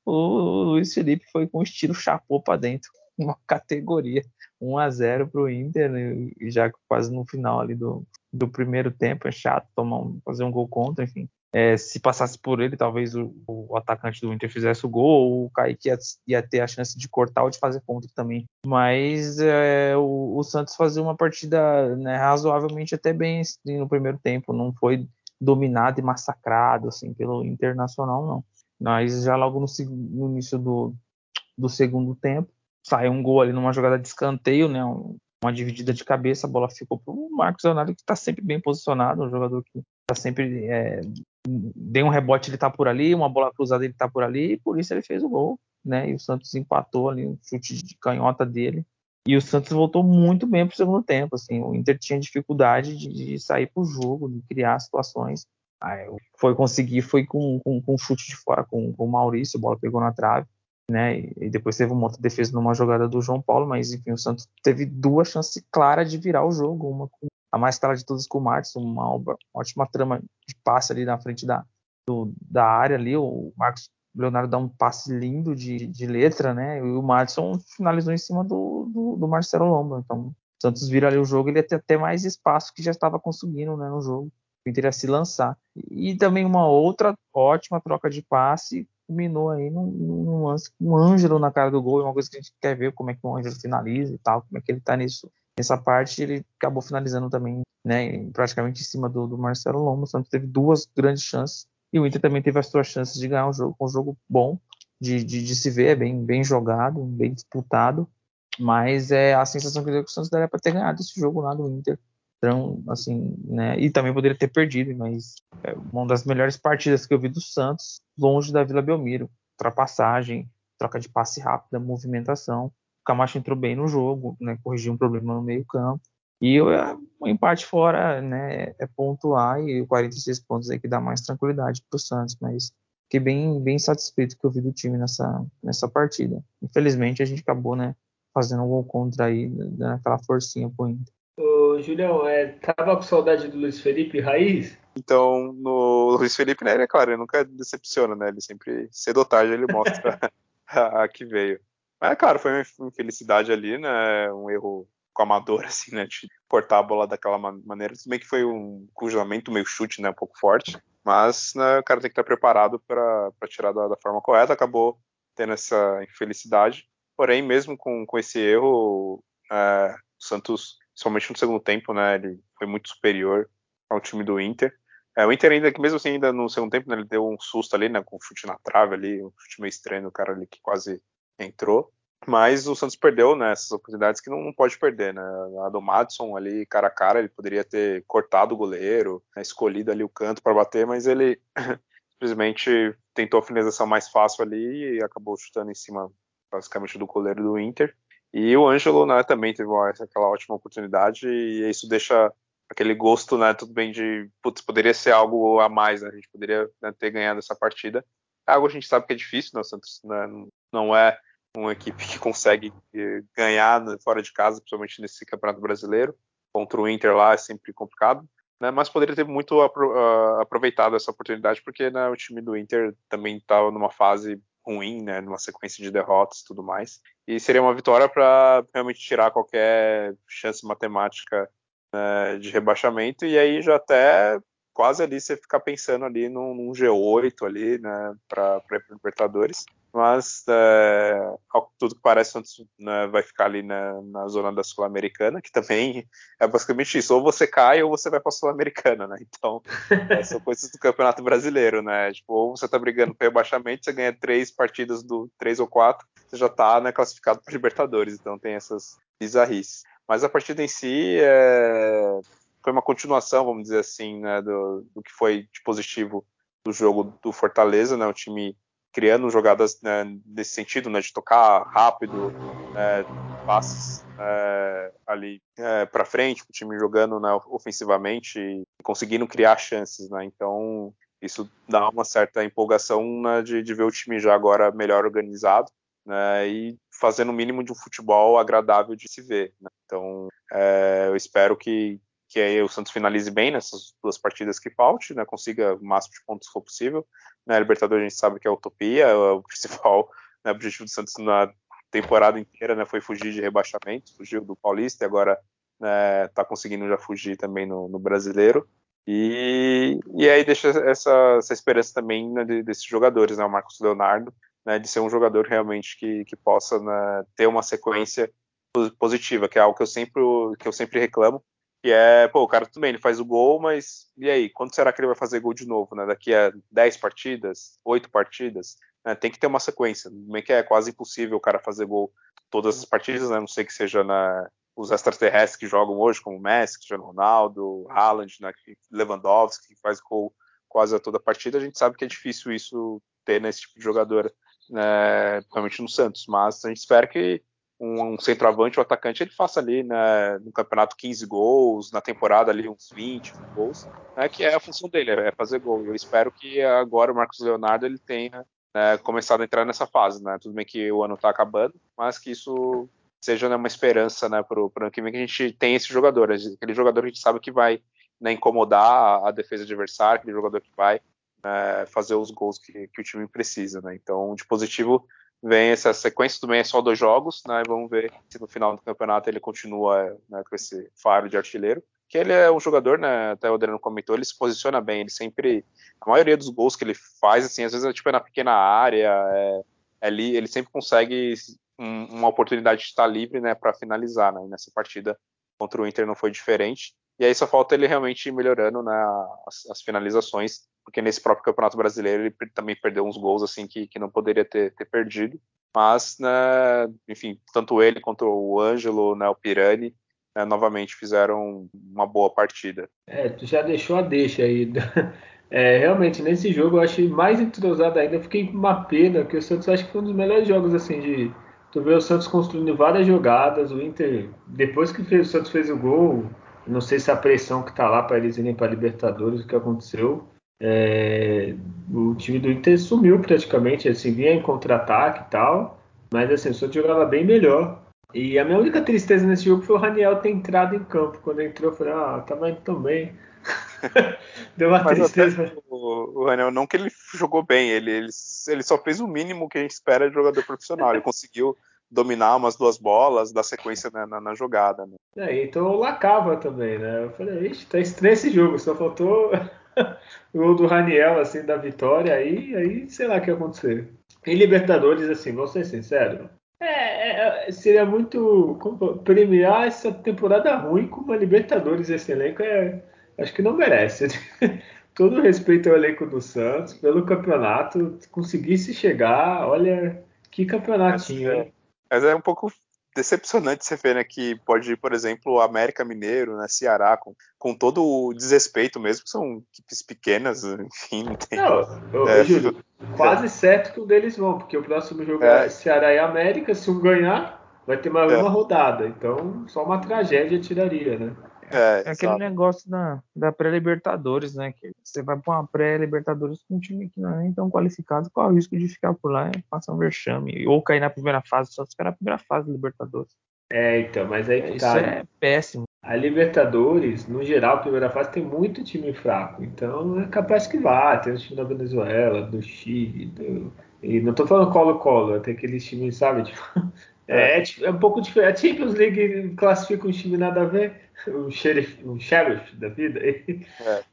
o Luiz Felipe foi com o estilo chapou para dentro, uma categoria 1 a 0 para o Inter, né? já quase no final ali do, do primeiro tempo, é chato tomar um, fazer um gol contra, enfim. É, se passasse por ele, talvez o, o, atacante do Inter fizesse o gol, ou o Kaique ia, ia, ter a chance de cortar ou de fazer contra também. Mas é, o, o, Santos fazia uma partida né, razoavelmente até bem assim, no primeiro tempo, não foi dominado e massacrado assim pelo Internacional, não. Mas já logo no, no início do, do segundo tempo, saiu um gol ali numa jogada de escanteio, né? uma dividida de cabeça, a bola ficou para o Marcos Leonardo, que está sempre bem posicionado, um jogador que está sempre é, deu um rebote, ele tá por ali, uma bola cruzada, ele tá por ali, e por isso ele fez o gol, né? E o Santos empatou ali, um chute de canhota dele. E o Santos voltou muito bem pro segundo tempo, assim, o Inter tinha dificuldade de, de sair pro jogo, de criar situações. Aí foi conseguir, foi com, com, com chute de fora com, com o Maurício, a bola pegou na trave, né? E depois teve uma outra defesa numa jogada do João Paulo, mas enfim, o Santos teve duas chances claras de virar o jogo, uma a mais clara de todas com o Marcos, uma, ótima trama de passe ali na frente da, do, da área ali, o Marcos Leonardo dá um passe lindo de, de letra, né? E o Madison finalizou em cima do, do, do, Marcelo Lomba. Então, o Santos vira ali o jogo, ele ter até mais espaço que já estava conseguindo né, no jogo. O Inter ia se lançar. E também uma outra ótima troca de passe culminou aí num, num lance um Ângelo na cara do gol. É uma coisa que a gente quer ver como é que o Ângelo finaliza e tal, como é que ele tá nisso Nessa parte ele acabou finalizando também, né, praticamente em cima do, do Marcelo. O Santos teve duas grandes chances e o Inter também teve as suas chances de ganhar um jogo, um jogo bom de, de, de se ver, é bem, bem jogado, bem disputado. Mas é a sensação que deu que o Santos daria para ter ganhado esse jogo lá do Inter. Então, assim, né? E também poderia ter perdido, mas é uma das melhores partidas que eu vi do Santos, longe da Vila Belmiro. Ultrapassagem, troca de passe rápida, movimentação. O Camacho entrou bem no jogo, né, corrigiu um problema no meio-campo. E o empate fora né, é pontuar e 46 pontos aí que dá mais tranquilidade para o Santos, mas fiquei bem, bem satisfeito que eu vi do time nessa, nessa partida. Infelizmente a gente acabou né, fazendo um gol contra aí, dando aquela forcinha pro Inter. Ô, Julião, é, tava com saudade do Luiz Felipe Raiz? Então, no *laughs* Luiz Felipe, né, é claro, ele nunca decepciona, né? Ele sempre, cedo ou tarde, ele mostra *laughs* a, a que veio. Mas, claro, foi uma infelicidade ali, né? Um erro com amador, *laughs* assim, né? De cortar a bola daquela maneira. Tudo bem que foi um cruzamento meio chute, né? Um pouco forte. Mas né, o cara tem que estar preparado para tirar da, da, forma correta. Acabou tendo essa infelicidade. Porém, mesmo com, com esse erro, é, o Santos, somente no segundo tempo, né? Ele foi muito superior ao time do Inter. É, o Inter ainda, mesmo assim, ainda no segundo tempo, né, ele deu um susto ali, né? Com um chute na trave ali, um chute meio estranho, o cara ali que quase entrou. Mas o Santos perdeu né, essas oportunidades que não, pode perder, né? A do Madison ali, cara a cara, ele poderia ter cortado o goleiro, né, escolhido ali o canto para bater, mas ele *coughs* simplesmente tentou a finalização mais fácil ali e acabou chutando em cima, basicamente, do goleiro do Inter. E o Ângelo né, também teve uma, aquela ótima oportunidade e isso deixa aquele gosto, né, tudo bem de, putz, poderia ser algo a mais, né, a gente poderia né, ter ganhado essa partida. Algo a gente sabe que é difícil, né, o Santos né, não é uma equipe que consegue eh, ganhar fora de casa, principalmente nesse Campeonato Brasileiro. Contra o Inter lá é sempre complicado, né? mas poderia ter muito ah, aproveitado essa oportunidade, porque né, o time do Inter também estava numa fase ruim, né, numa sequência de derrotas e tudo mais. E seria uma vitória para realmente tirar qualquer chance matemática né, de rebaixamento, e aí já até quase ali você ficar pensando ali num, num G8 ali, né, para Libertadores. Mas, é, ao tudo que parece, Santos né, vai ficar ali na, na zona da Sul-Americana, que também é basicamente isso: ou você cai ou você vai para a Sul-Americana, né? Então, é, são coisas do Campeonato Brasileiro, né? Tipo, ou você está brigando pelo rebaixamento, você ganha três partidas do três ou quatro, você já está né, classificado para Libertadores. Então, tem essas bizarrices. Mas a partida em si é, foi uma continuação, vamos dizer assim, né, do, do que foi de positivo do jogo do Fortaleza, né? O time criando jogadas né, nesse sentido, né, de tocar rápido, né, passes é, ali é, para frente, o time jogando né, ofensivamente e conseguindo criar chances, né? Então isso dá uma certa empolgação né, de, de, ver o time já agora melhor organizado né, e fazendo o mínimo de um futebol agradável de se ver. Né? Então é, eu espero que, que aí o Santos finalize bem nessas duas partidas que falte, né, consiga o máximo de pontos que for possível. Né, a Libertadores a gente sabe que é utopia, é *laughs* o principal né, objetivo do Santos na temporada inteira né, foi fugir de rebaixamento, fugiu do Paulista e agora está né, conseguindo já fugir também no, no Brasileiro. E, e aí deixa essa, essa esperança também né, desses jogadores, né, o Marcos Leonardo, né, de ser um jogador realmente que, que possa né, ter uma sequência positiva, que é algo que eu sempre, que eu sempre reclamo, que é, pô, o cara tudo bem, ele faz o gol, mas e aí, quando será que ele vai fazer gol de novo, né? Daqui a 10 partidas, 8 partidas, né? tem que ter uma sequência. Bem que é quase impossível o cara fazer gol todas as partidas, né? Não sei que seja na, os extraterrestres que jogam hoje, como Messi, Cristiano Ronaldo, Haaland, né? Lewandowski, que faz gol quase a toda partida, a gente sabe que é difícil isso ter nesse tipo de jogador, né? principalmente no Santos, mas a gente espera que um, um centroavante ou atacante ele faça ali né, no campeonato 15 gols, na temporada ali uns 20 gols, né, que é a função dele, é fazer gol. Eu espero que agora o Marcos Leonardo ele tenha né, começado a entrar nessa fase, né? Tudo bem que o ano está acabando, mas que isso seja né, uma esperança né, para o ano que vem que a gente tem esse jogador, aquele jogador que a gente sabe que vai né, incomodar a, a, defesa adversária, aquele jogador que vai né, fazer os gols que, que, o time precisa. Né? Então, de positivo, vem essa sequência também é só dois jogos, né? Vamos ver se no final do campeonato ele continua né, com esse faro de artilheiro. Que ele é um jogador, né? Até o Adriano comentou, ele se posiciona bem, ele sempre. A maioria dos gols que ele faz, assim, às vezes é tipo é na pequena área, é, é ali, ele sempre consegue um, uma oportunidade de estar livre, né, para finalizar, né? E nessa partida contra o Inter não foi diferente. E aí só falta ele realmente melhorando né, as, as, finalizações, porque nesse próprio Campeonato Brasileiro ele também perdeu uns gols assim que, que não poderia ter, ter perdido. Mas, né, enfim, tanto ele quanto o Ângelo, né, o Pirani, né, novamente fizeram uma boa partida. É, tu já deixou a deixa aí. *laughs* É, realmente, nesse jogo eu achei mais entrosado ainda. Eu fiquei com uma pena, que o Santos acho que foi um dos melhores jogos assim de. Tu vê o Santos construindo várias jogadas, o Inter, depois que fez, o Santos fez o gol, não sei se a pressão que está lá para eles irem para Libertadores, o que aconteceu. É, o time do Inter sumiu praticamente, assim, vinha em contra-ataque e tal, mas assim, o Santos jogava bem melhor. E a minha única tristeza nesse jogo foi o Raniel ter entrado em campo. Quando entrou, eu falei, ah, tava indo tão bem. *laughs* Deu uma Mas tristeza. O, o Raniel, não que ele jogou bem, ele, ele, ele só fez o mínimo que a gente espera de jogador profissional. Ele conseguiu dominar umas duas bolas, dar sequência na, na, na jogada. Né? É, então o Lacava também, né? Eu falei, ixi, tá estranho esse jogo, só faltou *laughs* o gol do Raniel, assim, da vitória, aí, aí sei lá o que ia acontecer. Em Libertadores, assim, vou ser sincero, é, é, seria muito premiar essa temporada ruim com uma Libertadores esse elenco é, acho que não merece. *laughs* Todo respeito ao elenco do Santos, pelo campeonato, conseguisse chegar, olha que campeonatinho. É, mas é um pouco decepcionante você ver né, que pode ir, por exemplo, América Mineiro, né, Ceará, com, com todo o desrespeito mesmo, que são equipes pequenas, *laughs* enfim, não tem. Não, eu, é, Júlio, quase certo que um deles vão, porque o próximo jogo é, é Ceará e América, se um ganhar, vai ter mais é. uma rodada. Então, só uma tragédia tiraria, né? É, é aquele negócio da, da pré-Libertadores, né? Que você vai para uma pré-Libertadores com um time que não é nem tão qualificado, qual o risco de ficar por lá e passar um vexame? Ou cair na primeira fase, só ficar na primeira fase da Libertadores. É, então, mas aí que Isso tá. é péssimo. A Libertadores, no geral, a primeira fase tem muito time fraco. Então é capaz que vá. Tem os times da Venezuela, do Chile, do... E não tô falando colo-colo, tem aqueles times, sabe? Tipo, é, é, é, um pouco diferente. A Champions League classifica um time nada a ver, o sheriff, o sheriff da vida. *laughs*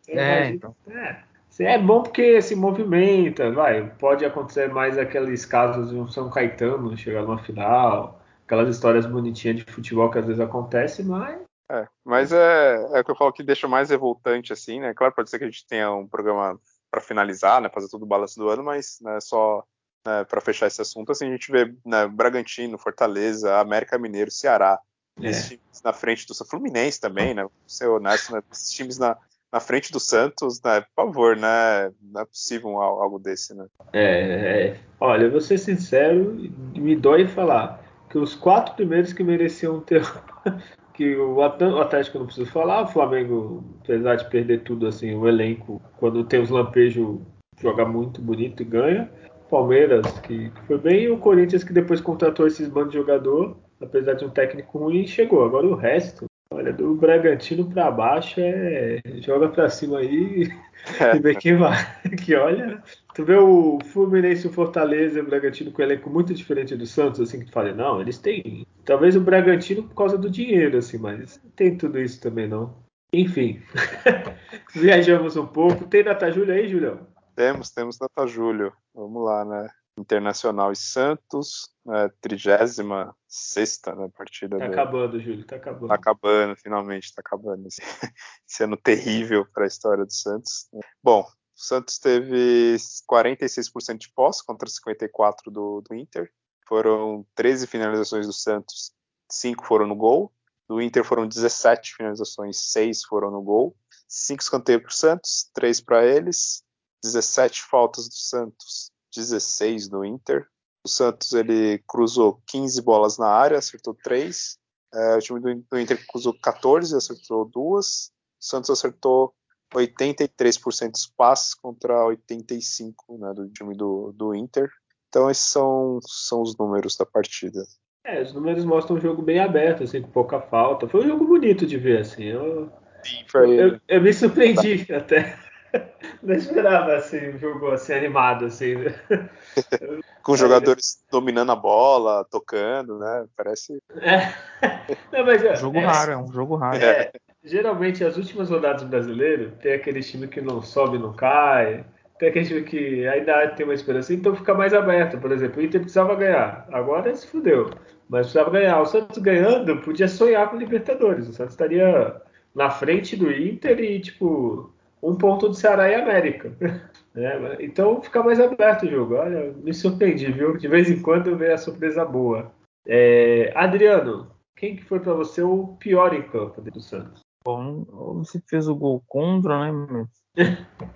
É, é, então. é, é bom porque se movimenta, vai. Pode acontecer mais aqueles casos de um São Caetano chegar numa final, aquelas histórias bonitinhas de futebol que às vezes acontece, mas. É, mas é, é o que eu falo que deixa mais revoltante, assim, né? Claro, pode ser que a gente tenha um programa para finalizar, né? Fazer todo o balanço do ano, mas né, só né, para fechar esse assunto, assim, a gente vê né, Bragantino, Fortaleza, América Mineiro, Ceará, é. esses times na frente do Fluminense também, né? Ser honesto, né, esses times na, na frente do Santos, né? Por favor, né? Não é possível algo desse, né? É, é. olha, eu vou ser sincero, me dói falar que os quatro primeiros que mereciam ter. *laughs* que o Atlético não preciso falar, o Flamengo, apesar de perder tudo, assim, o elenco, quando tem os lampejos, joga muito bonito e ganha. Palmeiras, que, foi bem, e o Corinthians, que depois contratou esses bandos de jogador, apesar de um técnico ruim, chegou. Agora o resto, Olha, do Bragantino para baixo é joga para cima aí *laughs* e vê quem vai. Que olha, tu vê o Fluminense, o Fortaleza e o Bragantino com um elenco muito diferente do Santos, assim que tu fala, não, eles têm. Talvez o Bragantino por causa do dinheiro, assim, mas não tem tudo isso também não. Enfim, *laughs* viajamos um pouco. Tem data Júlio aí, Julião? Temos, temos data Júlio. Vamos lá, né? Internacional e Santos, né, 36 né, partida. Tá do... acabando, Júlio, tá acabando. Tá acabando, finalmente, tá acabando. Esse, *laughs* esse ano terrível para a história do Santos. Bom, o Santos teve 46% de posse contra 54% do, do Inter. Foram 13 finalizações do Santos, 5 foram no gol. Do Inter foram 17 finalizações, 6 foram no gol. 5 escanteios para o Santos, 3 para eles. 17 faltas do Santos, 16 do Inter. O Santos ele cruzou 15 bolas na área, acertou 3. É, o time do, Inter cruzou 14, acertou 2. O Santos acertou 83% dos passes contra 85% né, do time do, do Inter. Então esses são, são os números da partida. É, os números mostram um jogo bem aberto, assim, com pouca falta. Foi um jogo bonito de ver, assim. Eu, Sim, foi... eu, eu me surpreendi tá. *laughs* até. *laughs* Não esperava assim, um jogo assim animado, assim. Né? *laughs* Com jogadores dominando a bola, tocando, né? Parece. É. *laughs* Não, mas, é um jogo é, raro, é um jogo raro. É, geralmente as últimas rodadas do brasileiro tem aquele time que não sobe, não cai. Tem aquele time que ainda tem uma esperança, então fica mais aberto. Por exemplo, o Inter precisava ganhar. Agora se fudeu. Mas precisava ganhar. O Santos ganhando podia sonhar com o Libertadores. O Santos estaria na frente do Inter e, tipo, um ponto do Ceará e América. *laughs* É, então fica mais aberto o jogo. Olha, me surpreendi, viu? De vez em quando vem a surpresa boa. É, Adriano, quem que foi para você o pior em campo do Santos? Bom, você fez o gol contra, né?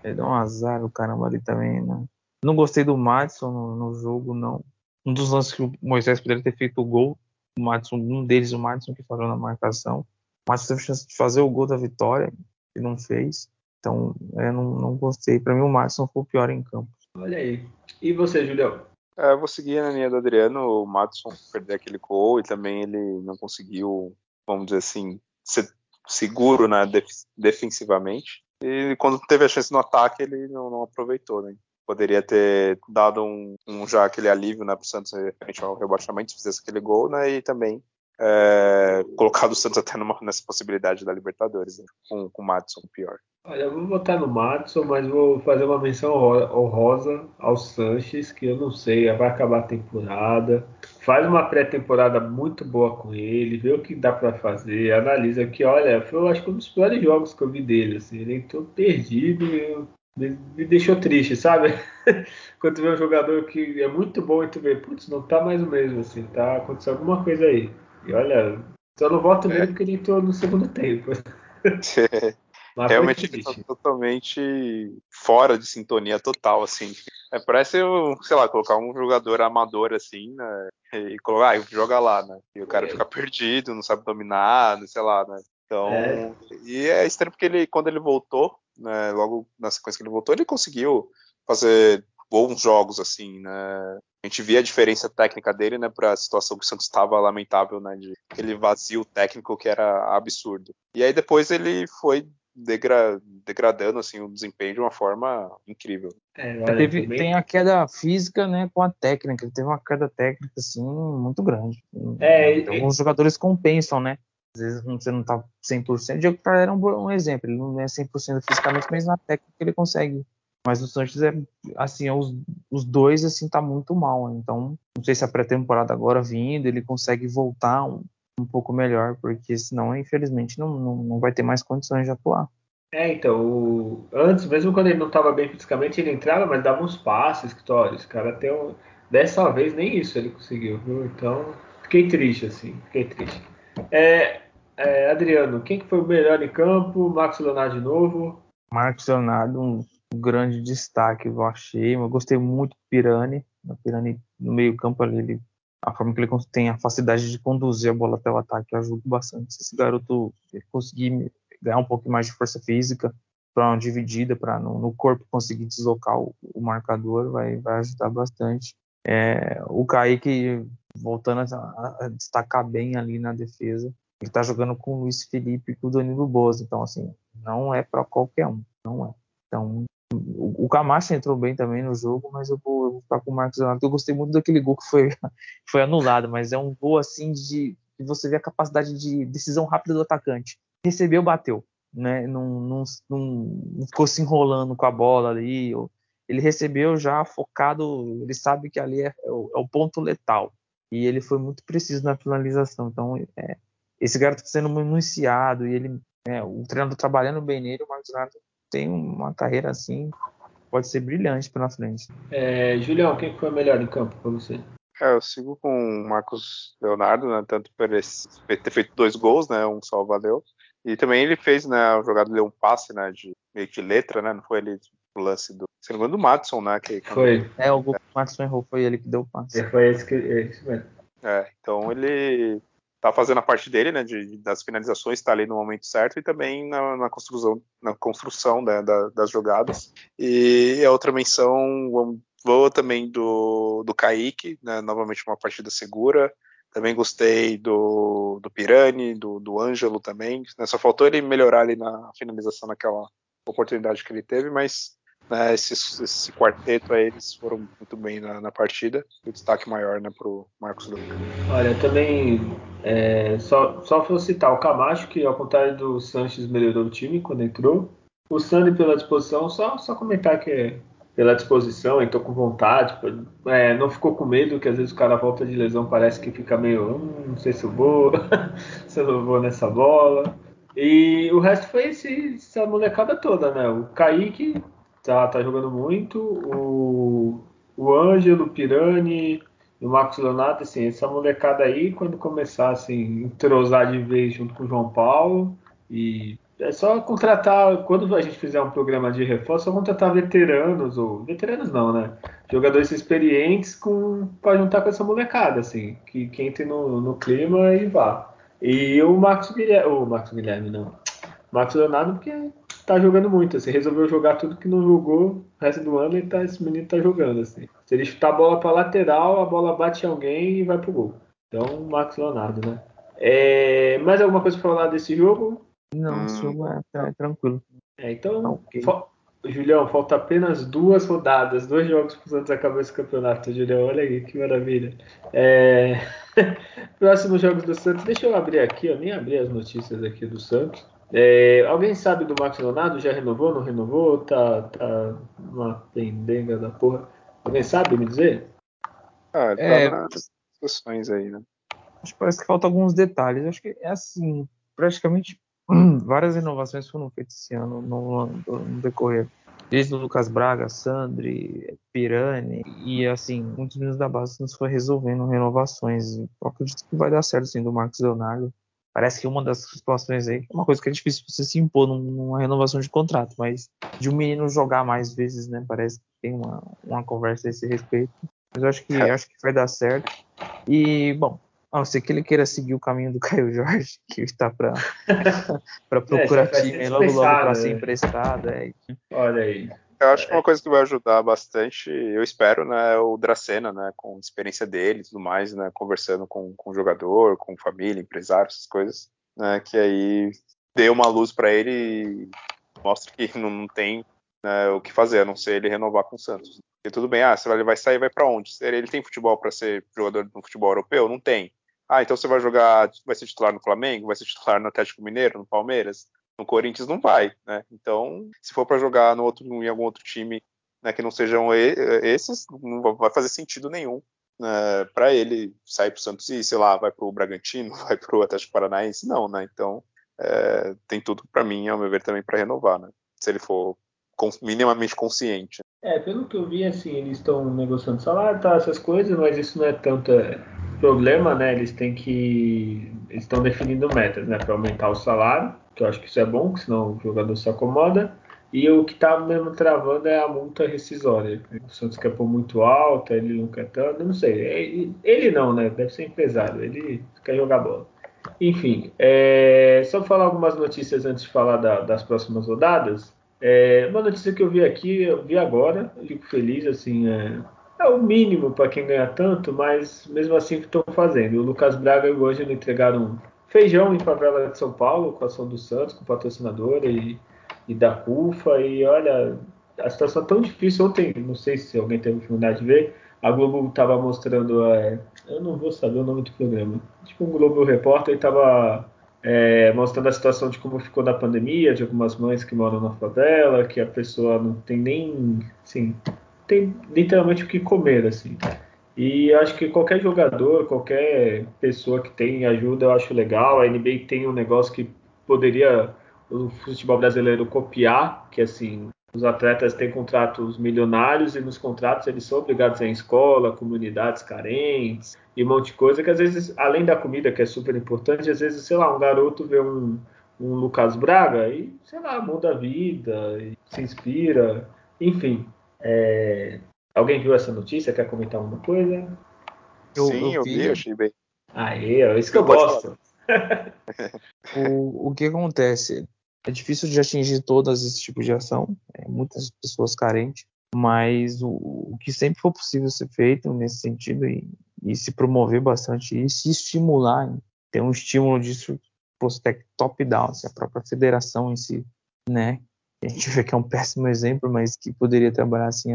Ele *laughs* deu um azar o caramba ali também, né? Não gostei do Madison no, no, jogo, não. Um dos lances que o Moisés poderia ter feito o gol, o Madison, um deles, o Madison, que falou na marcação. O Madison teve chance de fazer o gol da vitória, e não fez. Então, eu não, não gostei. Para mim, o Madison foi o pior em campo. Olha aí. E você, Julião? É, eu vou seguir na linha do Adriano. O Madison perdeu aquele gol e também ele não conseguiu, vamos dizer assim, ser seguro né, defensivamente. E quando teve a chance no ataque, ele não, não aproveitou, né? Poderia ter dado um, um já aquele alívio né, para o Santos referente ao rebaixamento se fizesse aquele gol, né? E também é, colocado o Santos até numa, nessa possibilidade da Libertadores, né, com, com o Madison pior. Olha, eu vou votar no Madison, mas vou fazer uma menção honrosa ao Sanches, que eu não sei, vai acabar a temporada. Faz uma pré-temporada muito boa com ele, vê o que dá para fazer, analisa que, olha, foi eu acho que um dos piores jogos que eu vi dele, assim, ele entrou perdido e me, me deixou triste, sabe? *laughs* Quando tu vê um jogador que é muito bom e tu vê, putz, não tá mais o mesmo, assim, tá acontecendo alguma coisa aí. E olha, só não voto nele é. porque ele entrou no segundo tempo. *laughs* Mas Realmente ele tá totalmente fora de sintonia total, assim. É, parece, sei lá, colocar um jogador amador assim, né? E colocar, ah, joga lá, né? E o cara é. fica perdido, não sabe dominar, sei lá, né? Então, é. e é estranho porque ele, quando ele voltou, né, logo na sequência que ele voltou, ele conseguiu fazer bons jogos, assim, né? A gente via a diferença técnica dele, né, para a situação que o Santos estava lamentável, né, de aquele vazio técnico que era absurdo. E aí depois ele foi degra degradando assim o desempenho de uma forma incrível. É, olha, teve, também... Tem a queda física, né, com a técnica. Ele teve uma queda técnica assim muito grande. É, então, e... Alguns jogadores compensam, né? Às vezes você não tá 100%. O Diego era um, um exemplo. Ele não é 100% fisicamente, mas na técnica ele consegue. Mas o Sanches é, assim, é os, os dois, assim, tá muito mal. Né? Então, não sei se a pré-temporada agora vindo, ele consegue voltar um, um pouco melhor, porque senão, infelizmente, não, não, não vai ter mais condições de atuar. É, então, o... antes, mesmo quando ele não estava bem fisicamente, ele entrava, mas dava uns passes, esse cara tem um... Dessa vez nem isso ele conseguiu, viu? Então, fiquei triste, assim, fiquei triste. É, é, Adriano, quem que foi o melhor em campo? Marcos Leonardo de novo? Marcos Leonardo, um grande destaque, eu achei. Eu gostei muito do Pirani. O Pirani no meio campo ali, ele a forma que ele tem a facilidade de conduzir a bola até o ataque ajuda bastante. Se esse garoto conseguir ganhar um pouco mais de força física para uma dividida, para no, no, corpo conseguir deslocar o, o marcador, vai, vai ajudar bastante. É, o Kaique voltando a, a, destacar bem ali na defesa. Ele tá jogando com o Luiz Felipe e com o Danilo Boas, então assim, não é para qualquer um, não é. Então, o, Camacho entrou bem também no jogo, mas eu vou, eu vou ficar com o Marcos Leonardo. Eu gostei muito daquele gol que foi, *laughs* foi anulado, mas é um gol assim de, de você ver a capacidade de decisão rápida do atacante. Recebeu, bateu, né? Não, não, não, ficou se enrolando com a bola ali. Ele recebeu já focado, ele sabe que ali é, é, o, é o ponto letal. E ele foi muito preciso na finalização. Então, é, esse garoto está sendo municiado e ele, é, o treinador trabalhando bem nele, o Marcos Leonardo tem uma carreira assim, pode ser brilhante pela frente. É, Julião, quem foi melhor em campo para você? É, eu sigo com o Marcos Leonardo, né, tanto por ter feito dois gols, né, um só valeu, e também ele fez, né, a jogada deu um passe, né, de meio de letra, né, não foi ele o lance do, se não me engano, do Matson, né, que foi. É, o gol que o Matson errou, foi ele que deu o passe. É, foi esse que, é esse mesmo. É, então ele tá fazendo a parte dele, né, de, das finalizações, está ali no momento certo e também na, na construção, na construção né, da, das jogadas. E a outra menção vou também do, do Kaique, né, novamente uma partida segura. Também gostei do, do Pirani, do, do Ângelo também. Né, só faltou ele melhorar ali na finalização naquela oportunidade que ele teve, mas né, esse, esse, quarteto aí, eles foram muito bem na, na partida. O destaque maior né, para o Marcos Duque. Olha, também é, só, só vou citar o Camacho, que ao contrário do Sanches melhorou o time quando entrou. O Sandy pela disposição, só, só comentar que é pela disposição, entrou com vontade, é, não ficou com medo, que às vezes o cara volta de lesão, parece que fica meio, hum, não sei se eu vou, *laughs* se eu não vou nessa bola. E o resto foi esse, essa molecada toda, né? O Kaique tá, tá jogando muito. O, o Ângelo, o Pirani, o Marcos Leonardo, assim, essa molecada aí, quando começar assim, entrosar de vez junto com o João Paulo, e é só contratar, quando a gente fizer um programa de reforço, é só contratar veteranos, ou veteranos não, né? Jogadores experientes com para juntar com essa molecada, assim, que, que entre no, no clima e vá. E o Marcos Guilherme, o Marcos Guilherme não, Marcos Leonardo, porque tá jogando muito, assim, resolveu jogar tudo que não jogou o resto do ano e tá, esse menino tá jogando, assim. Se ele chutar a bola pra lateral, a bola bate em alguém e vai pro gol. Então, Marcos Leonardo, né? É, mais alguma coisa pra falar desse jogo? Não, esse jogo é, é tranquilo. É, então, tá okay. Julião, falta apenas duas rodadas, dois jogos pro Santos acabar esse campeonato, Julião. Olha aí, que maravilha. É... *laughs* Próximos jogos do Santos, deixa eu abrir aqui, eu nem abri as notícias aqui do Santos. É, alguém sabe do Max Leonardo? Já renovou, não renovou? Tá, tá uma pendenga da porra. Alguém sabe me dizer? Ah, ele tá é, tá nas discussões aí, né? Acho que parece que faltam alguns detalhes. Acho que é assim, praticamente *clears throat* várias renovações foram feitas esse ano no, no decorrer. Desde o Lucas Braga, Sandri, Pirani e assim, muitos meninos da base nos foi resolvendo renovações. Eu acredito que vai dar certo sim do Marcos Leonardo. Parece que uma das situações aí, é uma coisa que é difícil você se impor numa renovação de contrato, mas de um menino jogar mais vezes, né? Parece que tem uma, uma conversa a esse respeito. Mas eu acho que, é. acho que vai dar certo. E, bom, a não ser que ele queira seguir o caminho do *laughs* Caio Jorge, que está para *laughs* procurar é, time logo logo para ser né? emprestado. É. Olha aí. Eu acho que uma coisa que vai ajudar bastante, eu espero, né, é o Dracena, né, com a experiência dele e tudo mais, né, conversando com, com o jogador, com família, empresário, essas coisas, né, que aí dê uma luz para ele e mostre que não tem né, o que fazer, a não ser ele renovar com o Santos. E tudo bem, ah, ele vai sair, vai para onde? Ele tem futebol para ser jogador no futebol europeu? Não tem. Ah, então você vai jogar, vai ser titular no Flamengo, vai ser titular no Atlético Mineiro, no Palmeiras? No Corinthians não vai, né? Então, se for para jogar no outro, em algum outro time né, que não sejam esses, não vai fazer sentido nenhum né, para ele sair para o Santos e, sei lá, vai para o Bragantino, *laughs* vai para o Atlético Paranaense, não, né? Então, é, tem tudo para mim, ao meu ver, também para renovar, né? Se ele for minimamente consciente. É, pelo que eu vi, assim, eles estão negociando salário, tá, essas coisas, mas isso não é tanto é, problema, né? Eles têm que. Eles estão definindo metas, né? Para aumentar o salário que eu acho que isso é bom, que senão o jogador se acomoda. E o que está mesmo travando é a multa rescisória. O Santos quer pôr muito alta, ele não quer tanto, não sei. Ele não, né? Deve ser empresário, ele quer jogar bola. Enfim, é, só falar algumas notícias antes de falar da, das próximas rodadas. É, uma notícia que eu vi aqui, eu vi agora, fico feliz, assim, é, é o mínimo para quem ganha tanto, mas mesmo assim que estão fazendo. O Lucas Braga e o Ângelo entregaram feijão em favela de São Paulo, com a ação do Santos, com patrocinadora e, e da CUFA. E olha, a situação é tão difícil. Ontem, não sei se alguém teve oportunidade de ver, a Globo estava mostrando. É, eu não vou saber o nome do programa. Tipo, um Globo Repórter estava é, mostrando a situação de como ficou na pandemia, de algumas mães que moram na favela, que a pessoa não tem nem. Assim, tem literalmente o que comer, assim. E acho que qualquer jogador, qualquer pessoa que tem ajuda, eu acho legal. A NBA tem um negócio que poderia o futebol brasileiro copiar, que assim, os atletas têm contratos milionários e nos contratos eles são obrigados a ir em escola, comunidades carentes e um monte de coisa que às vezes, além da comida, que é super importante, às vezes, sei lá, um garoto vê um, um Lucas Braga e, sei lá, muda a vida, se inspira, enfim. É, Alguém viu essa notícia? Quer comentar alguma coisa? Eu, Sim, eu, eu vi, achei bem. Aí, é isso que eu, eu gosto. *laughs* o, o que acontece? É difícil de atingir todas esse tipo de ação, é, muitas pessoas carentes, mas o, o, que sempre for possível ser feito nesse sentido e, e se promover bastante e se estimular, ter um estímulo disso top-down, assim, a própria federação em si, né? A gente vê que é um péssimo exemplo, mas que poderia trabalhar assim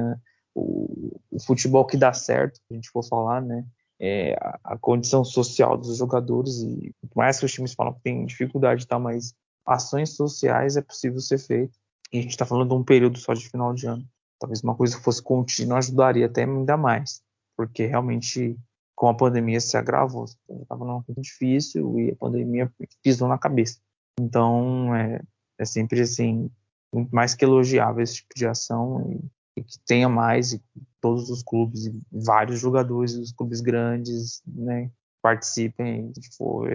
o, o, futebol que dá certo, a gente for falar, né? É a, a, condição social dos jogadores e por mais que os times falam que tem dificuldade, tá? Mas ações sociais é possível ser feito. E a gente está falando de um período só de final de ano. Talvez uma coisa fosse contínua ajudaria até ainda mais, porque realmente com a pandemia se agravou. Estava numa coisa difícil e a pandemia pisou na cabeça. Então é, é sempre assim muito mais que elogiável esse tipo de ação e e que tenha mais e todos os clubes e vários jogadores dos clubes grandes né, participem tipo,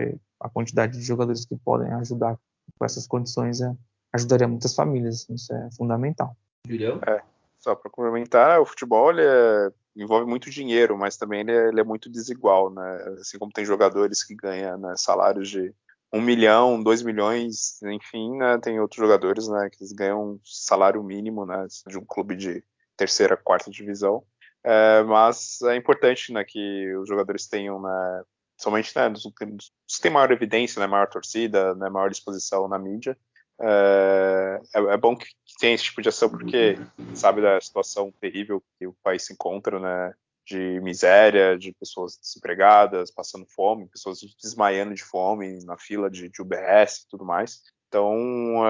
a quantidade de jogadores que podem ajudar com essas condições é, ajudaria muitas famílias isso é fundamental Julião? É, só para complementar o futebol ele é, envolve muito dinheiro mas também ele é, ele é, muito desigual né assim como tem jogadores que ganham né, salários de um milhão, dois milhões, enfim, né, tem outros jogadores, né, que ganham salário mínimo, né, de um clube de terceira, quarta divisão. É, mas é importante né, que os jogadores tenham, né, somente né, dos, que têm maior evidência, né, maior torcida, né, maior disposição na mídia. É, é, é, bom que tenha esse tipo de ação porque sabe da situação terrível que o país se encontra, né, de miséria, de pessoas desempregadas, passando fome, pessoas desmaiando de fome na fila de, de UBS e tudo mais. Então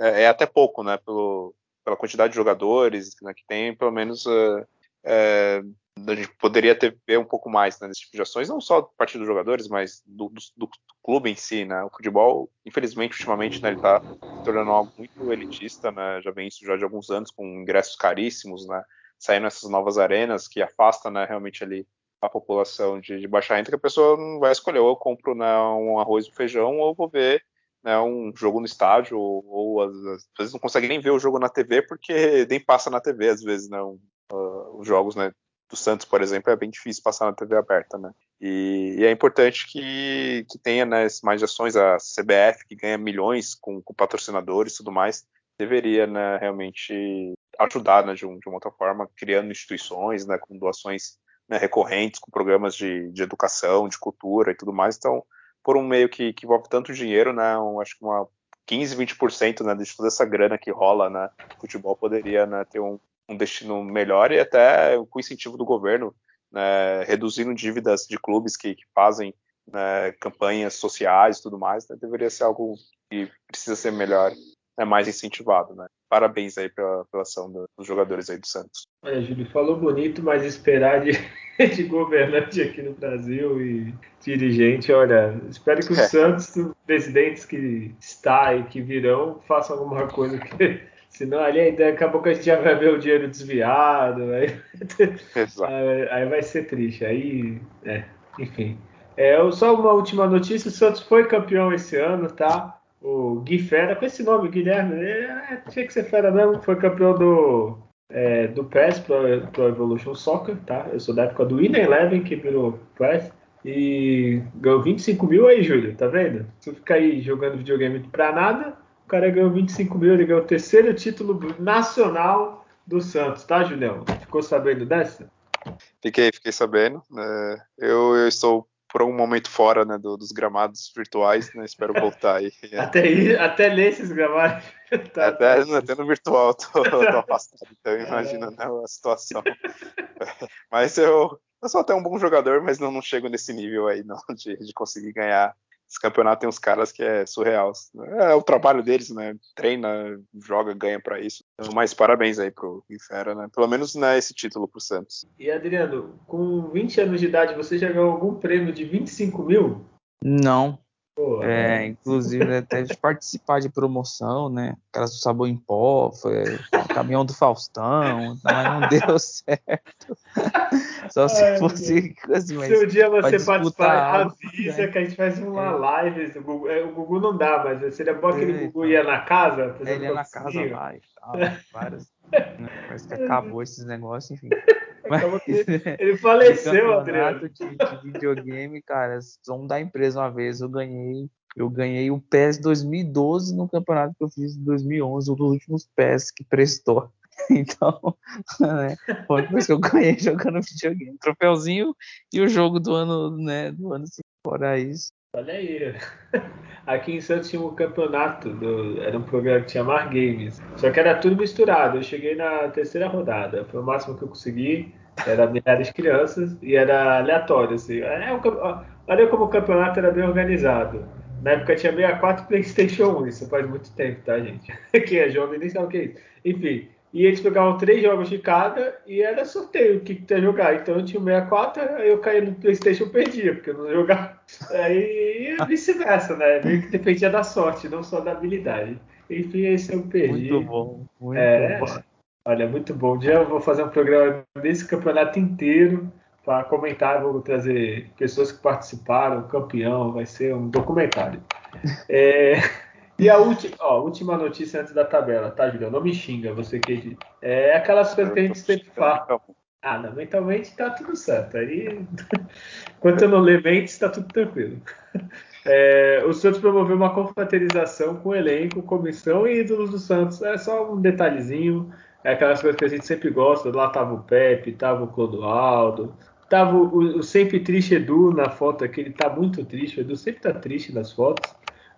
é, é até pouco, né, pelo, pela quantidade de jogadores né, que tem, pelo menos uh, uh, a gente poderia ter ver um pouco mais né, desse tipo de ações, não só a partir dos jogadores, mas do, do, do, clube em si, né? O futebol, infelizmente, ultimamente, né, ele está se tornando algo muito elitista, né? Já vem isso já de alguns anos com ingressos caríssimos, né? Saindo essas novas arenas que afastam, né, realmente ali a população de, de baixa renda, que a pessoa não vai escolher ou eu compro né, um arroz e feijão ou vou ver né, um jogo no estádio, ou, ou às, às, vezes não consegue nem ver o jogo na TV, porque nem passa na TV, às vezes, né, um, uh, os jogos, né, do Santos, por exemplo, é bem difícil passar na TV aberta, né, e, e é importante que, que tenha, né, mais ações, a CBF, que ganha milhões com, com patrocinadores e tudo mais, deveria, né, realmente ajudar, né, de, um, de uma outra forma, criando instituições, né, com doações né, recorrentes, com programas de, de educação, de cultura e tudo mais, então por um meio que, que envolve tanto dinheiro, né? Um, acho que uma 15, 20% né, de toda essa grana que rola, né? Futebol poderia né, ter um, um destino melhor e até com incentivo do governo, né, reduzindo dívidas de clubes que, que fazem né, campanhas sociais e tudo mais, né, deveria ser algo que precisa ser melhor, né, mais incentivado, né. Parabéns aí pela, pela ação dos jogadores aí do Santos. Olha, Júlio, falou bonito, mas esperar de *laughs* de governante aqui no Brasil e dirigente, olha, espero que os é. Santos, presidentes que está e que virão, façam alguma coisa que. *laughs* Senão ali daqui a pouco a gente já vai ver o dinheiro desviado, aí, *laughs* aí vai ser triste. Aí, é, enfim. É, só uma última notícia: o Santos foi campeão esse ano, tá? O Gui Fera, com esse nome, Guilherme, é, tinha que ser Fera mesmo, foi campeão do é, do PES Pro, Pro Evolution Soccer, tá? Eu sou da época do Winner Eleven, que virou PES. E ganhou 25 mil aí, Júlio, tá vendo? Se ficar aí jogando videogame pra nada, o cara ganhou 25 mil, ele ganhou o terceiro título nacional do Santos, tá, Julião? Ficou sabendo dessa? Fiquei, fiquei sabendo. É, eu, eu estou por um momento fora né, do, dos gramados virtuais, né? Espero voltar aí. *laughs* até, ir, até ler esses gramados. *laughs* Tá, até, tá. até no virtual tô, tô afastado, então *laughs* imagina né, a situação. mas eu, eu sou até um bom jogador, mas não, não chego nesse nível aí não, de, de conseguir ganhar esse campeonato tem uns caras que é surreal. É o trabalho deles, né? Treina, joga, ganha para isso. Então, mas parabéns aí pro Infera, né? Pelo menos né, esse título pro Santos. E Adriano, com 20 anos de idade, você já ganhou algum prêmio de 25 mil? Não, é, inclusive até de participar de promoção, né? Aquelas do sabor em pó, foi o caminhão do Faustão, mas não deu *laughs* certo. Só se Ai, fosse assim, mas Se um dia você participar, avisa né? que a gente faz uma é. live. O Gugu, é, o Gugu, não dá, mas seria bom que o Gugu ia na casa. É, ele ia na casa lá e tal, várias. Né? Parece que acabou esses negócios, enfim. *laughs* Mas, *laughs* ele faleceu, Adriano. De, de videogame, cara, são da empresa uma vez, eu ganhei. Eu ganhei o PES 2012 no campeonato que eu fiz em 2011, um dos últimos PES que prestou. *laughs* Então, né, foi a que eu ganhei jogando *laughs* videogame. Troféuzinho e o jogo do ano, né, do ano assim, fora isso. Olha aí. *laughs* Aqui em Santos tinha um campeonato, do, era um programa que tinha Mar Games. Só que era tudo misturado. Eu cheguei na terceira rodada. Foi o máximo que eu consegui. Era milhares de crianças e era aleatório. Assim. É, olha como o campeonato era bem organizado. Na época tinha 64 *laughs* PlayStation 1. Isso faz muito tempo, tá, gente? *laughs* Quem é jovem nem sabe o que é isso. Enfim, e eles pegavam três jogos de cada e era sorteio o que, que ia jogar. Então eu tinha o 64, aí eu caía no Playstation e perdia, porque eu não jogava. *laughs* Aí vice-versa, né? Meio que dependia da sorte, não só da habilidade. Enfim, esse eu perdi. Muito bom, muito é, bom. Olha, muito bom. Dia eu vou fazer um programa desse campeonato inteiro para comentar, vou trazer pessoas que participaram, campeão, vai ser um documentário. É... *laughs* E a última, ó, última notícia antes da tabela, tá, Julião? Não me xinga, você que. É aquelas coisas que a gente sempre fala. Ah, não, mentalmente tá tudo certo. Aí, *laughs* enquanto eu não ler mentes, tá tudo tranquilo. É, o Santos promoveu uma confraternização com o elenco, comissão e ídolos do Santos. É só um detalhezinho. É aquelas coisas que a gente sempre gosta. Lá tava o Pepe, tava o Clodoaldo, tava o, o sempre triste Edu na foto aqui. Ele tá muito triste. O Edu sempre tá triste nas fotos,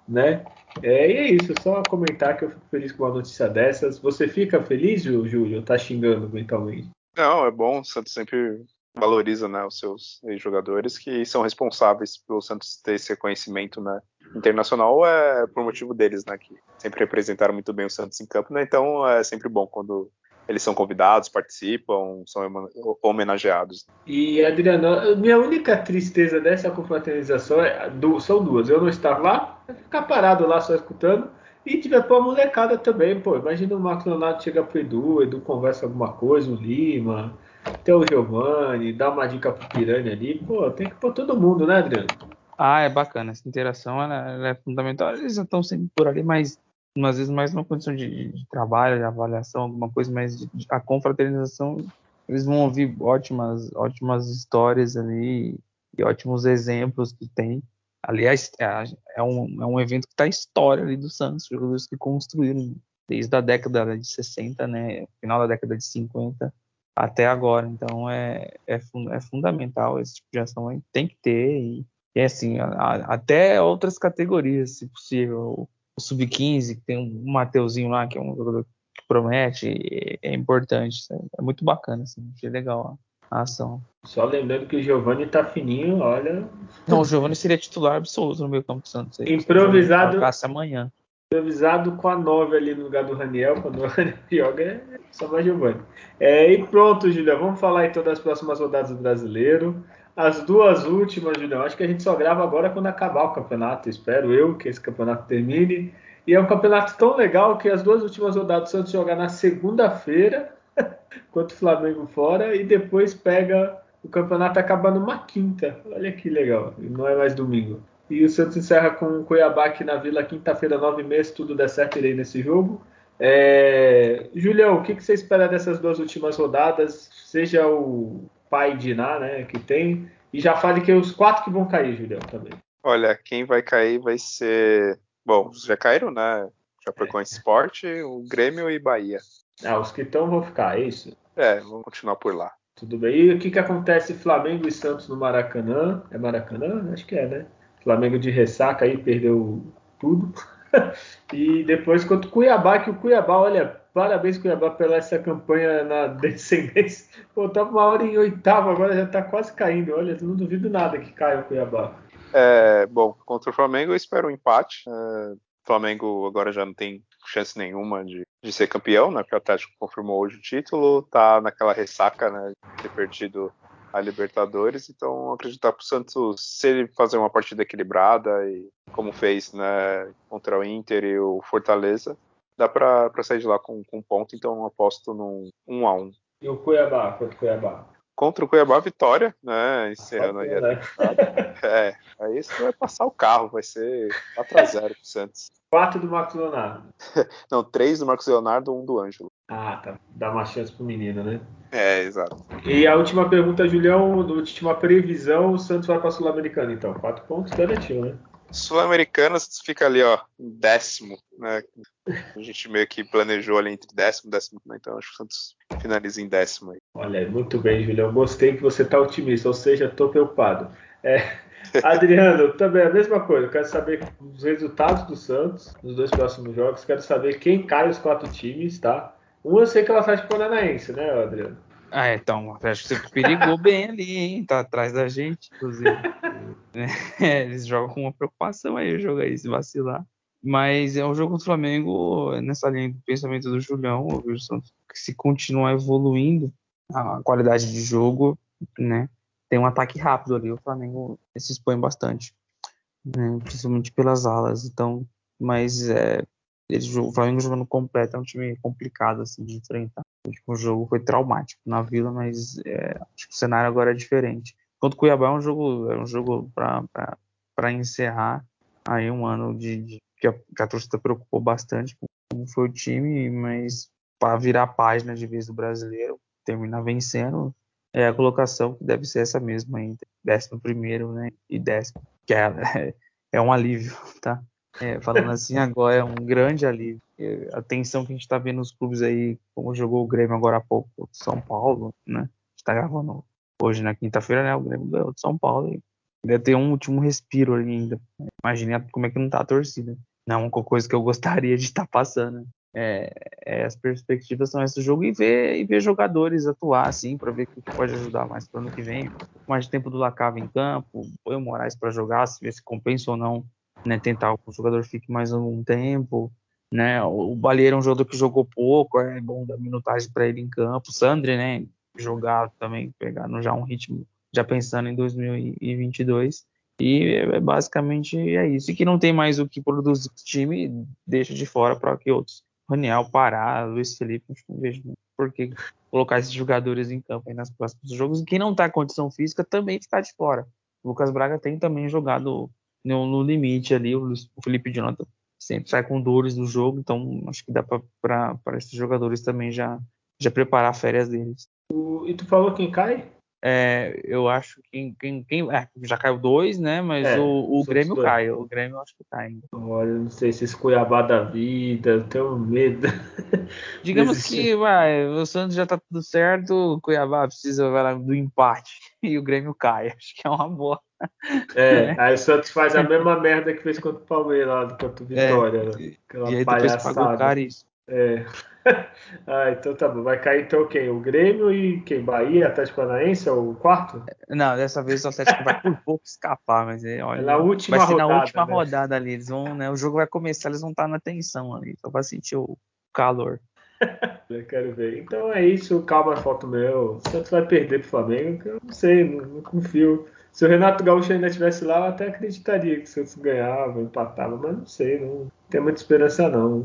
né? É, e é isso, só comentar que eu fico feliz com uma notícia dessas. Você fica feliz, Júlio, tá xingando mentalmente? Não, é bom, o Santos sempre valoriza né, os seus jogadores que são responsáveis pelo Santos ter esse reconhecimento né, internacional é por motivo deles, né, que sempre representaram muito bem o Santos em campo, né, então é sempre bom quando eles são convidados, participam, são homenageados. E Adriano, minha única tristeza dessa confraternização é, são duas. Eu não estar lá, ficar parado lá só escutando. E tiver pô a molecada também, pô. Imagina o Marcos Leonardo chega pro Edu, Edu conversa alguma coisa, o Lima, tem o Giovanni, dá uma dica pro Piranha ali. Pô, tem que pôr todo mundo, né, Adriano? Ah, é bacana. Essa interação ela, ela é fundamental. Eles já estão sempre por ali, mas às vezes mais uma condição de, de, trabalho, de avaliação, alguma coisa, mas de, de, a confraternização, eles vão ouvir ótimas, ótimas histórias ali e ótimos exemplos que tem. Aliás, é, é, um, é um evento que está história ali do Santos, jogadores que construíram desde a década de 60, né, final da década de 50 até agora. Então é, é, é fundamental esse tipo de ação, tem que ter e, e assim, a, a, até outras categorias, se possível o Sub-15, que tem um Mateuzinho lá, que é um jogador que promete, é importante. É muito bacana, assim, achei legal a, a ação. Só lembrando que o Giovanni tá fininho, olha. Não, o Giovanni seria titular absoluto no meio campo do Santos. Improvisado. amanhã. Improvisado com a 9 ali no lugar do Raniel, quando o Raniel *laughs* joga, é só mais Giovanni. É, e pronto, Julia, vamos falar então das próximas rodadas do brasileiro. As duas últimas, Julião, acho que a gente só grava agora quando acabar o campeonato. Espero eu que esse campeonato termine. E é um campeonato tão legal que as duas últimas rodadas o Santos joga na segunda-feira, *laughs* contra o Flamengo fora, e depois pega o campeonato acaba numa quinta. Olha que legal, não é mais domingo. E o Santos encerra com o Cuiabá aqui na Vila, quinta-feira, nove meses, tudo der certo, irei nesse jogo. É... Julião, o que, que você espera dessas duas últimas rodadas? Seja o pai de Iná, né, que tem. E já fale que é os quatro que vão cair, Julião, também. Olha, quem vai cair vai ser. Bom, já caíram, né? Já foi com o Sport, o Grêmio e Bahia. Ah, os que estão vão ficar, é isso? É, vamos continuar por lá. Tudo bem. E o que, que acontece Flamengo e Santos no Maracanã? É Maracanã? Acho que é, né? Flamengo de ressaca aí, perdeu tudo. *laughs* e depois contra o Cuiabá, que o Cuiabá, olha, parabéns Cuiabá pela essa campanha na *laughs* descendência. Pô, tava uma hora em oitavo, agora já tá quase caindo. Olha, não duvido nada que caia o Cuiabá. É, bom, contra o Flamengo eu espero um empate. É, Flamengo agora já não tem chance nenhuma de, de ser campeão, né? Porque o Atlético confirmou hoje o título, tá naquela ressaca, né? De ter perdido a Libertadores, então acreditar para o Santos, se ele fazer uma partida equilibrada e como fez né, contra o Inter e o Fortaleza, dá para sair de lá com, com ponto, então aposto num 1 a 1 E o Cuiabá, quanto Cuiabá? Contra o Cuiabá, vitória, né? Encerrando aí a né? É, aí isso vai passar o carro, vai ser 4x0 pro Santos. 4 do Marcos Leonardo. *laughs* Não, 3 do Marcos Leonardo, 1 do Ângelo. Ah, tá. Dá uma chance pro menino, né? É, exato. E a última pergunta, Julião, última previsão, o Santos vai pra Sul-Americana, então. 4 pontos garantiu, né? Sul-Americana fica ali, ó, décimo, né? A gente meio que planejou ali entre décimo e décimo, né? então acho que o Santos finaliza em décimo aí. Olha, muito bem, Julião. Gostei que você tá otimista, ou seja, tô preocupado. É, *laughs* Adriano, também a mesma coisa. quero saber os resultados do Santos nos dois próximos jogos. Quero saber quem cai os quatro times, tá? Um eu sei que é o Atlético Paranaense, né, Adriano? Ah, então, o Atlético você perigou bem ali, hein? Tá atrás da gente, inclusive. *laughs* é, eles jogam com uma preocupação aí, o jogo aí, se vacilar. Mas é um jogo contra o Flamengo, nessa linha do pensamento do Julião, o que se continuar evoluindo a qualidade de jogo, né? Tem um ataque rápido ali, o Flamengo se expõe bastante, né, principalmente pelas alas. Então, mas é, o Flamengo jogando completo é um time complicado assim de enfrentar. O jogo foi traumático na Vila, mas é, acho que o cenário agora é diferente. Quanto o Cuiabá é um jogo, é um jogo para encerrar aí um ano de, de que, a, que, a, torcida preocupou bastante com como foi o time, mas para virar a página de vez do brasileiro, terminar vencendo, é a colocação que deve ser essa mesma entre décimo primeiro né, e décimo, que é, *laughs* é um alívio, tá? É, falando assim agora, é um grande alívio. A tensão que a gente está vendo nos clubes aí, como jogou o Grêmio agora há pouco, São Paulo, né? A gente está gravando hoje na quinta-feira, né? O Grêmio ganhou de São Paulo e ainda tem um último respiro ali ainda. Imagine como é que não tá a torcida. Não é uma coisa que eu gostaria de estar tá passando. É, é, as perspectivas são esse jogo e ver, e ver jogadores atuar assim para ver o que pode ajudar mais para ano que vem. Mais tempo do Lacava em campo, o Moraes para jogar, se ver se compensa ou não, né? Tentar que o jogador fique mais algum tempo. Né? O Balieiro é um jogador que jogou pouco, é bom dar minutagem para ele em campo. O Sandri, né? Jogar também, pegando já um ritmo, já pensando em 2022. E é, basicamente é isso. E que não tem mais o que produzir o time, deixa de fora para que outros Raniel, Pará, Luiz Felipe, não vejo por que colocar esses jogadores em campo aí nas próximos jogos. E quem não está em condição física também está de fora. O Lucas Braga tem também jogado no, no limite ali, o, o Felipe Jonathan sempre sai com dores do jogo, então acho que dá para esses jogadores também já, já preparar férias deles. O, e tu falou quem cai? É, eu acho que quem, quem é, já caiu dois, né? Mas é, o, o Grêmio dois. cai. O Grêmio eu acho que cai ainda. Olha, não sei se esse Cuiabá da vida, eu tenho medo. *laughs* Digamos que vai, o Santos já tá tudo certo, o Cuiabá precisa vai, do empate *laughs* e o Grêmio cai. Acho que é uma boa. *laughs* É, aí o Santos faz a mesma merda que fez contra o Palmeiras lá, contra o Vitória. É, né? Aquela e aí depois pagou. É. *laughs* ah, então tá bom. Vai cair então quem? O Grêmio e quem? Bahia, Atlético Paranaense é o quarto? Não, dessa vez o Atlético vai por pouco escapar, mas é, olha, é na última vai ser rodada, na última né? rodada ali. Eles vão, né, o jogo vai começar, eles vão estar na tensão ali, só pra sentir o calor. *laughs* eu quero ver. Então é isso, calma, foto meu. O Santos vai perder pro Flamengo, eu não sei, não, não confio. Se o Renato Gaúcho ainda estivesse lá, eu até acreditaria que o Santos ganhava, empatava, mas não sei, não tem muita esperança não. o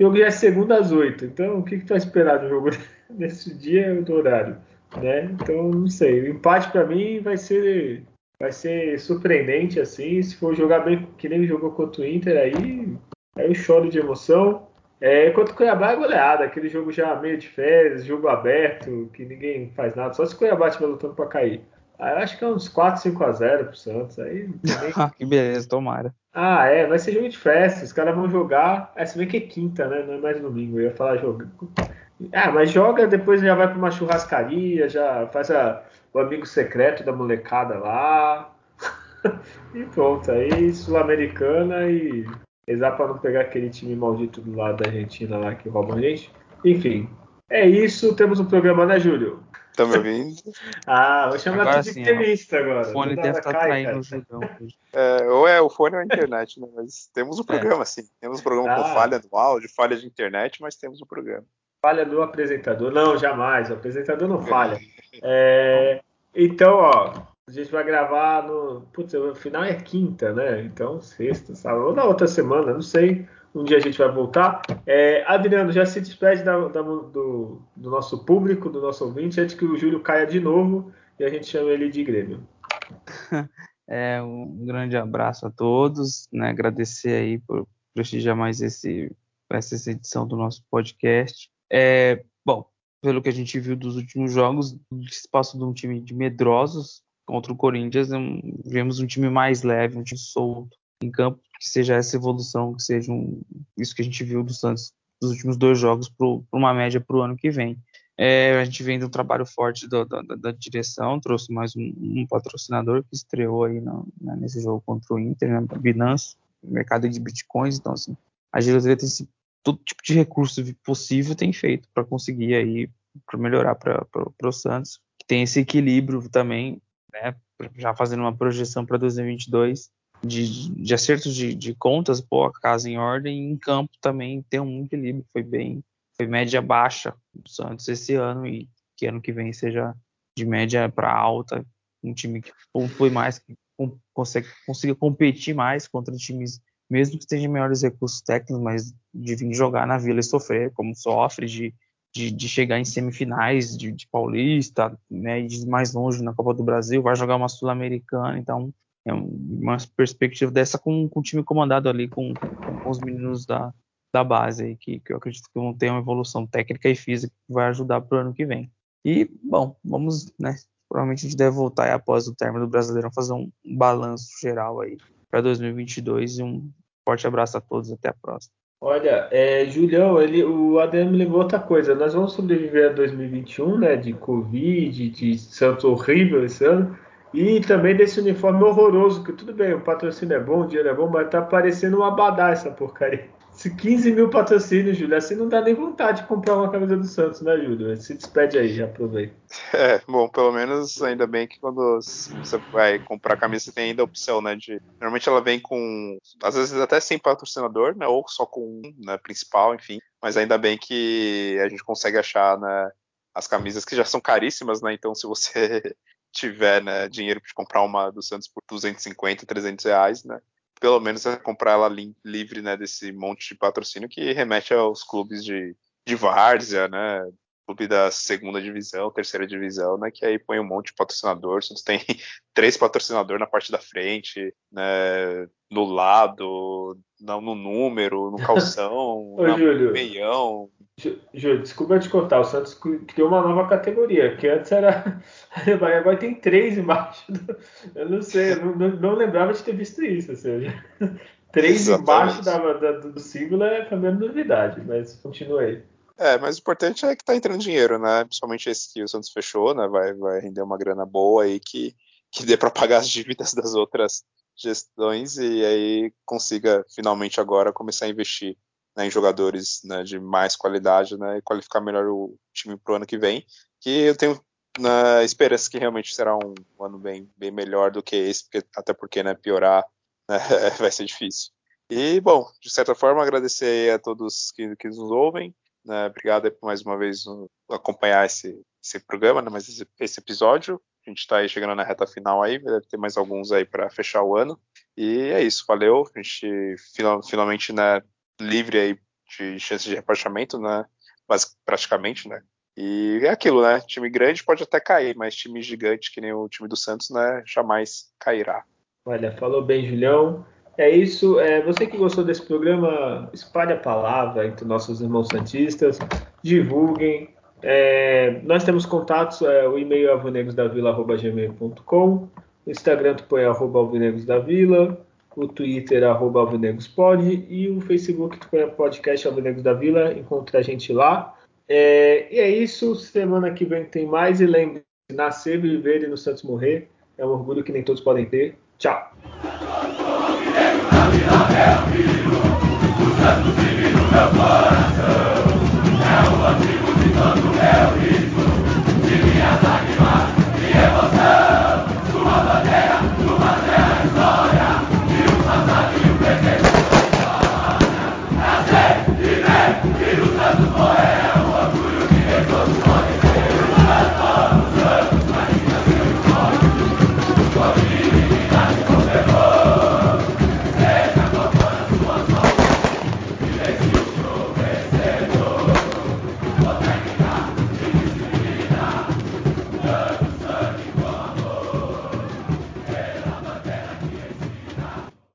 jogo é segunda às oito, então o que, que tu vai esperar do jogo *laughs* nesse dia do horário? Né? Então não sei. O empate para mim vai ser vai ser surpreendente assim. Se for jogar bem que nem jogou contra o Inter, aí, aí eu choro de emoção. É, enquanto o Cuiabá é goleada, aquele jogo já meio de férias, jogo aberto, que ninguém faz nada, só se o Cuiabá estiver lutando para cair. Aí eu acho que é uns 4, 5 a 0 pro Santos. Aí *laughs* que beleza, tomara. Ah, é, vai ser jogo de festa. Os caras vão jogar. É, se bem que é quinta, né? Não é mais domingo. Eu ia falar jogo. Ah, mas joga, depois já vai para uma churrascaria, já faz a, o amigo secreto da molecada lá. *laughs* e pronto, aí Sul-Americana e rezar para não pegar aquele time maldito do lado da Argentina lá que rouba a gente. Enfim, é isso. Temos um programa, né, Júlio? Tá me ouvindo? *laughs* ah, vou chamar agora, de entrevista agora. O fone deve estar tá traindo o. É, ou é o fone ou a internet, né? Mas temos um é. programa, é. sim. Temos um programa ah. com falha no áudio, falha de internet, mas temos um programa. Falha do apresentador? Não, jamais. O apresentador não falha. *laughs* É, então, ó, a gente vai gravar no. Putz, o final é quinta, né? Então, sexta, sábado, ou na outra semana, não sei. Um dia a gente vai voltar. É, Adriano, já se despede da, da, do, do, nosso público, do nosso ouvinte, antes que o Júlio caia de novo e a gente chame ele de Grêmio. *laughs* É, um grande abraço a todos, né? Agradecer aí por prestigiar mais esse, essa edição do nosso podcast. É, bom, pelo que a gente viu dos últimos jogos, espaço de um time de medrosos contra o Corinthians, um, vemos um time mais leve, um time solto em campo, que seja essa evolução, que seja um, isso que a gente viu do Santos dos últimos dois jogos para uma média para o ano que vem. É, a gente vem de um trabalho forte do, da, da, direção, trouxe mais um, um, patrocinador que estreou aí no, né, nesse jogo contra o Inter, né, Binance, mercado de bitcoins, então assim, a diretoria tem esse, todo tipo de recurso possível tem feito para conseguir aí, para melhorar para o Santos, que tem esse equilíbrio também, né, já fazendo uma projeção para 2022, de, de acertos de, de, contas, pô, a casa em ordem, em campo também tem um equilíbrio, foi bem, foi média baixa do Santos esse ano e que ano que vem seja de média para alta, um time que foi mais, que consegue, consiga competir mais contra times, mesmo que tenham melhores recursos técnicos, mas de vir jogar na Vila e sofrer, como sofre, de, de, de chegar em semifinais de, de Paulista, né, e mais longe na Copa do Brasil, vai jogar uma Sul-Americana, então é uma perspectiva dessa com, com o time comandado ali com, com os meninos da, da base aí, que, que eu acredito que vão ter uma evolução técnica e física que vai ajudar para o ano que vem. E, bom, vamos, né? Provavelmente a gente deve voltar aí, após o término do Brasileirão fazer um, balanço geral aí para 2022 e um forte abraço a todos, até a próxima. Olha, é, Julião, ele, o me lembrou outra coisa. Nós vamos sobreviver a 2021, né? De Covid, de Santos horrível esse ano. E também desse uniforme horroroso, que tudo bem, o patrocínio é bom, o dinheiro é bom, mas tá parecendo um abadá essa porcaria. Se 15 mil patrocínios, Júlio, assim não dá nem vontade de comprar uma camisa do Santos, né, Júlio? Se despede aí, já aproveita. É, bom, pelo menos ainda bem que quando você vai comprar camisa tem ainda a opção, né, de... Normalmente ela vem com, às vezes até sem patrocinador, né, ou só com um, né, principal, enfim. Mas ainda bem que a gente consegue achar, né, as camisas que já são caríssimas, né, então se você tiver né, dinheiro para comprar uma do Santos por 250, 300 reais, né? Pelo menos é comprar ela li livre né, desse monte de patrocínio que remete aos clubes de, de várzea, né? Clube da segunda divisão, terceira divisão, né? Que aí põe um monte de patrocinador. Santos tem *laughs* três patrocinadores na parte da frente, né? No lado, no, no número, no calção, *laughs* no meião. Júlio, desculpa te contar, o Santos criou uma nova categoria, que antes era. *laughs* Agora tem três embaixo. Do... Eu não sei, eu não, não, lembrava de ter visto isso. Ou seja, três Exatamente. embaixo da, da, do símbolo é a mesma novidade, mas continua aí. É, mas o importante é que tá entrando dinheiro, né? Principalmente esse que o Santos fechou, né? Vai, vai render uma grana boa aí que, que dê para pagar as *laughs* dívidas das outras gestões e aí consiga finalmente agora começar a investir né, em jogadores né, de mais qualidade né, e qualificar melhor o time para o ano que vem. Que eu tenho na esperança que realmente será um, ano bem, bem melhor do que esse, porque, até porque né, piorar *laughs* né, vai ser difícil. E, bom, de certa forma, agradecer a todos que, que nos ouvem. Né, obrigado por mais uma vez acompanhar esse, esse programa, né, mas esse, esse episódio. A gente está aí chegando na reta final aí, deve ter mais alguns aí para fechar o ano. E é isso, valeu. A gente final, finalmente né, livre aí de chance de rebaixamento, né? Mas praticamente, né? E é aquilo, né? Time grande pode até cair, mas time gigante, que nem o time do Santos, né? Jamais cairá. Olha, falou bem, Julião. É isso. É, você que gostou desse programa, espalhe a palavra entre nossos irmãos santistas, divulguem. É, nós temos contatos, é, o e-mail é alvinegosdavila.gmail.com, o Instagram põe arroba alvinegosdavila, o Twitter, arroba alvinegospod, e o Facebook, põe podcast Alvinegos da Vila, encontra a gente lá. É, e é isso. Semana que vem tem mais. E lembre nascer, viver e no Santos morrer. É um orgulho que nem todos podem ter. Tchau. Santos,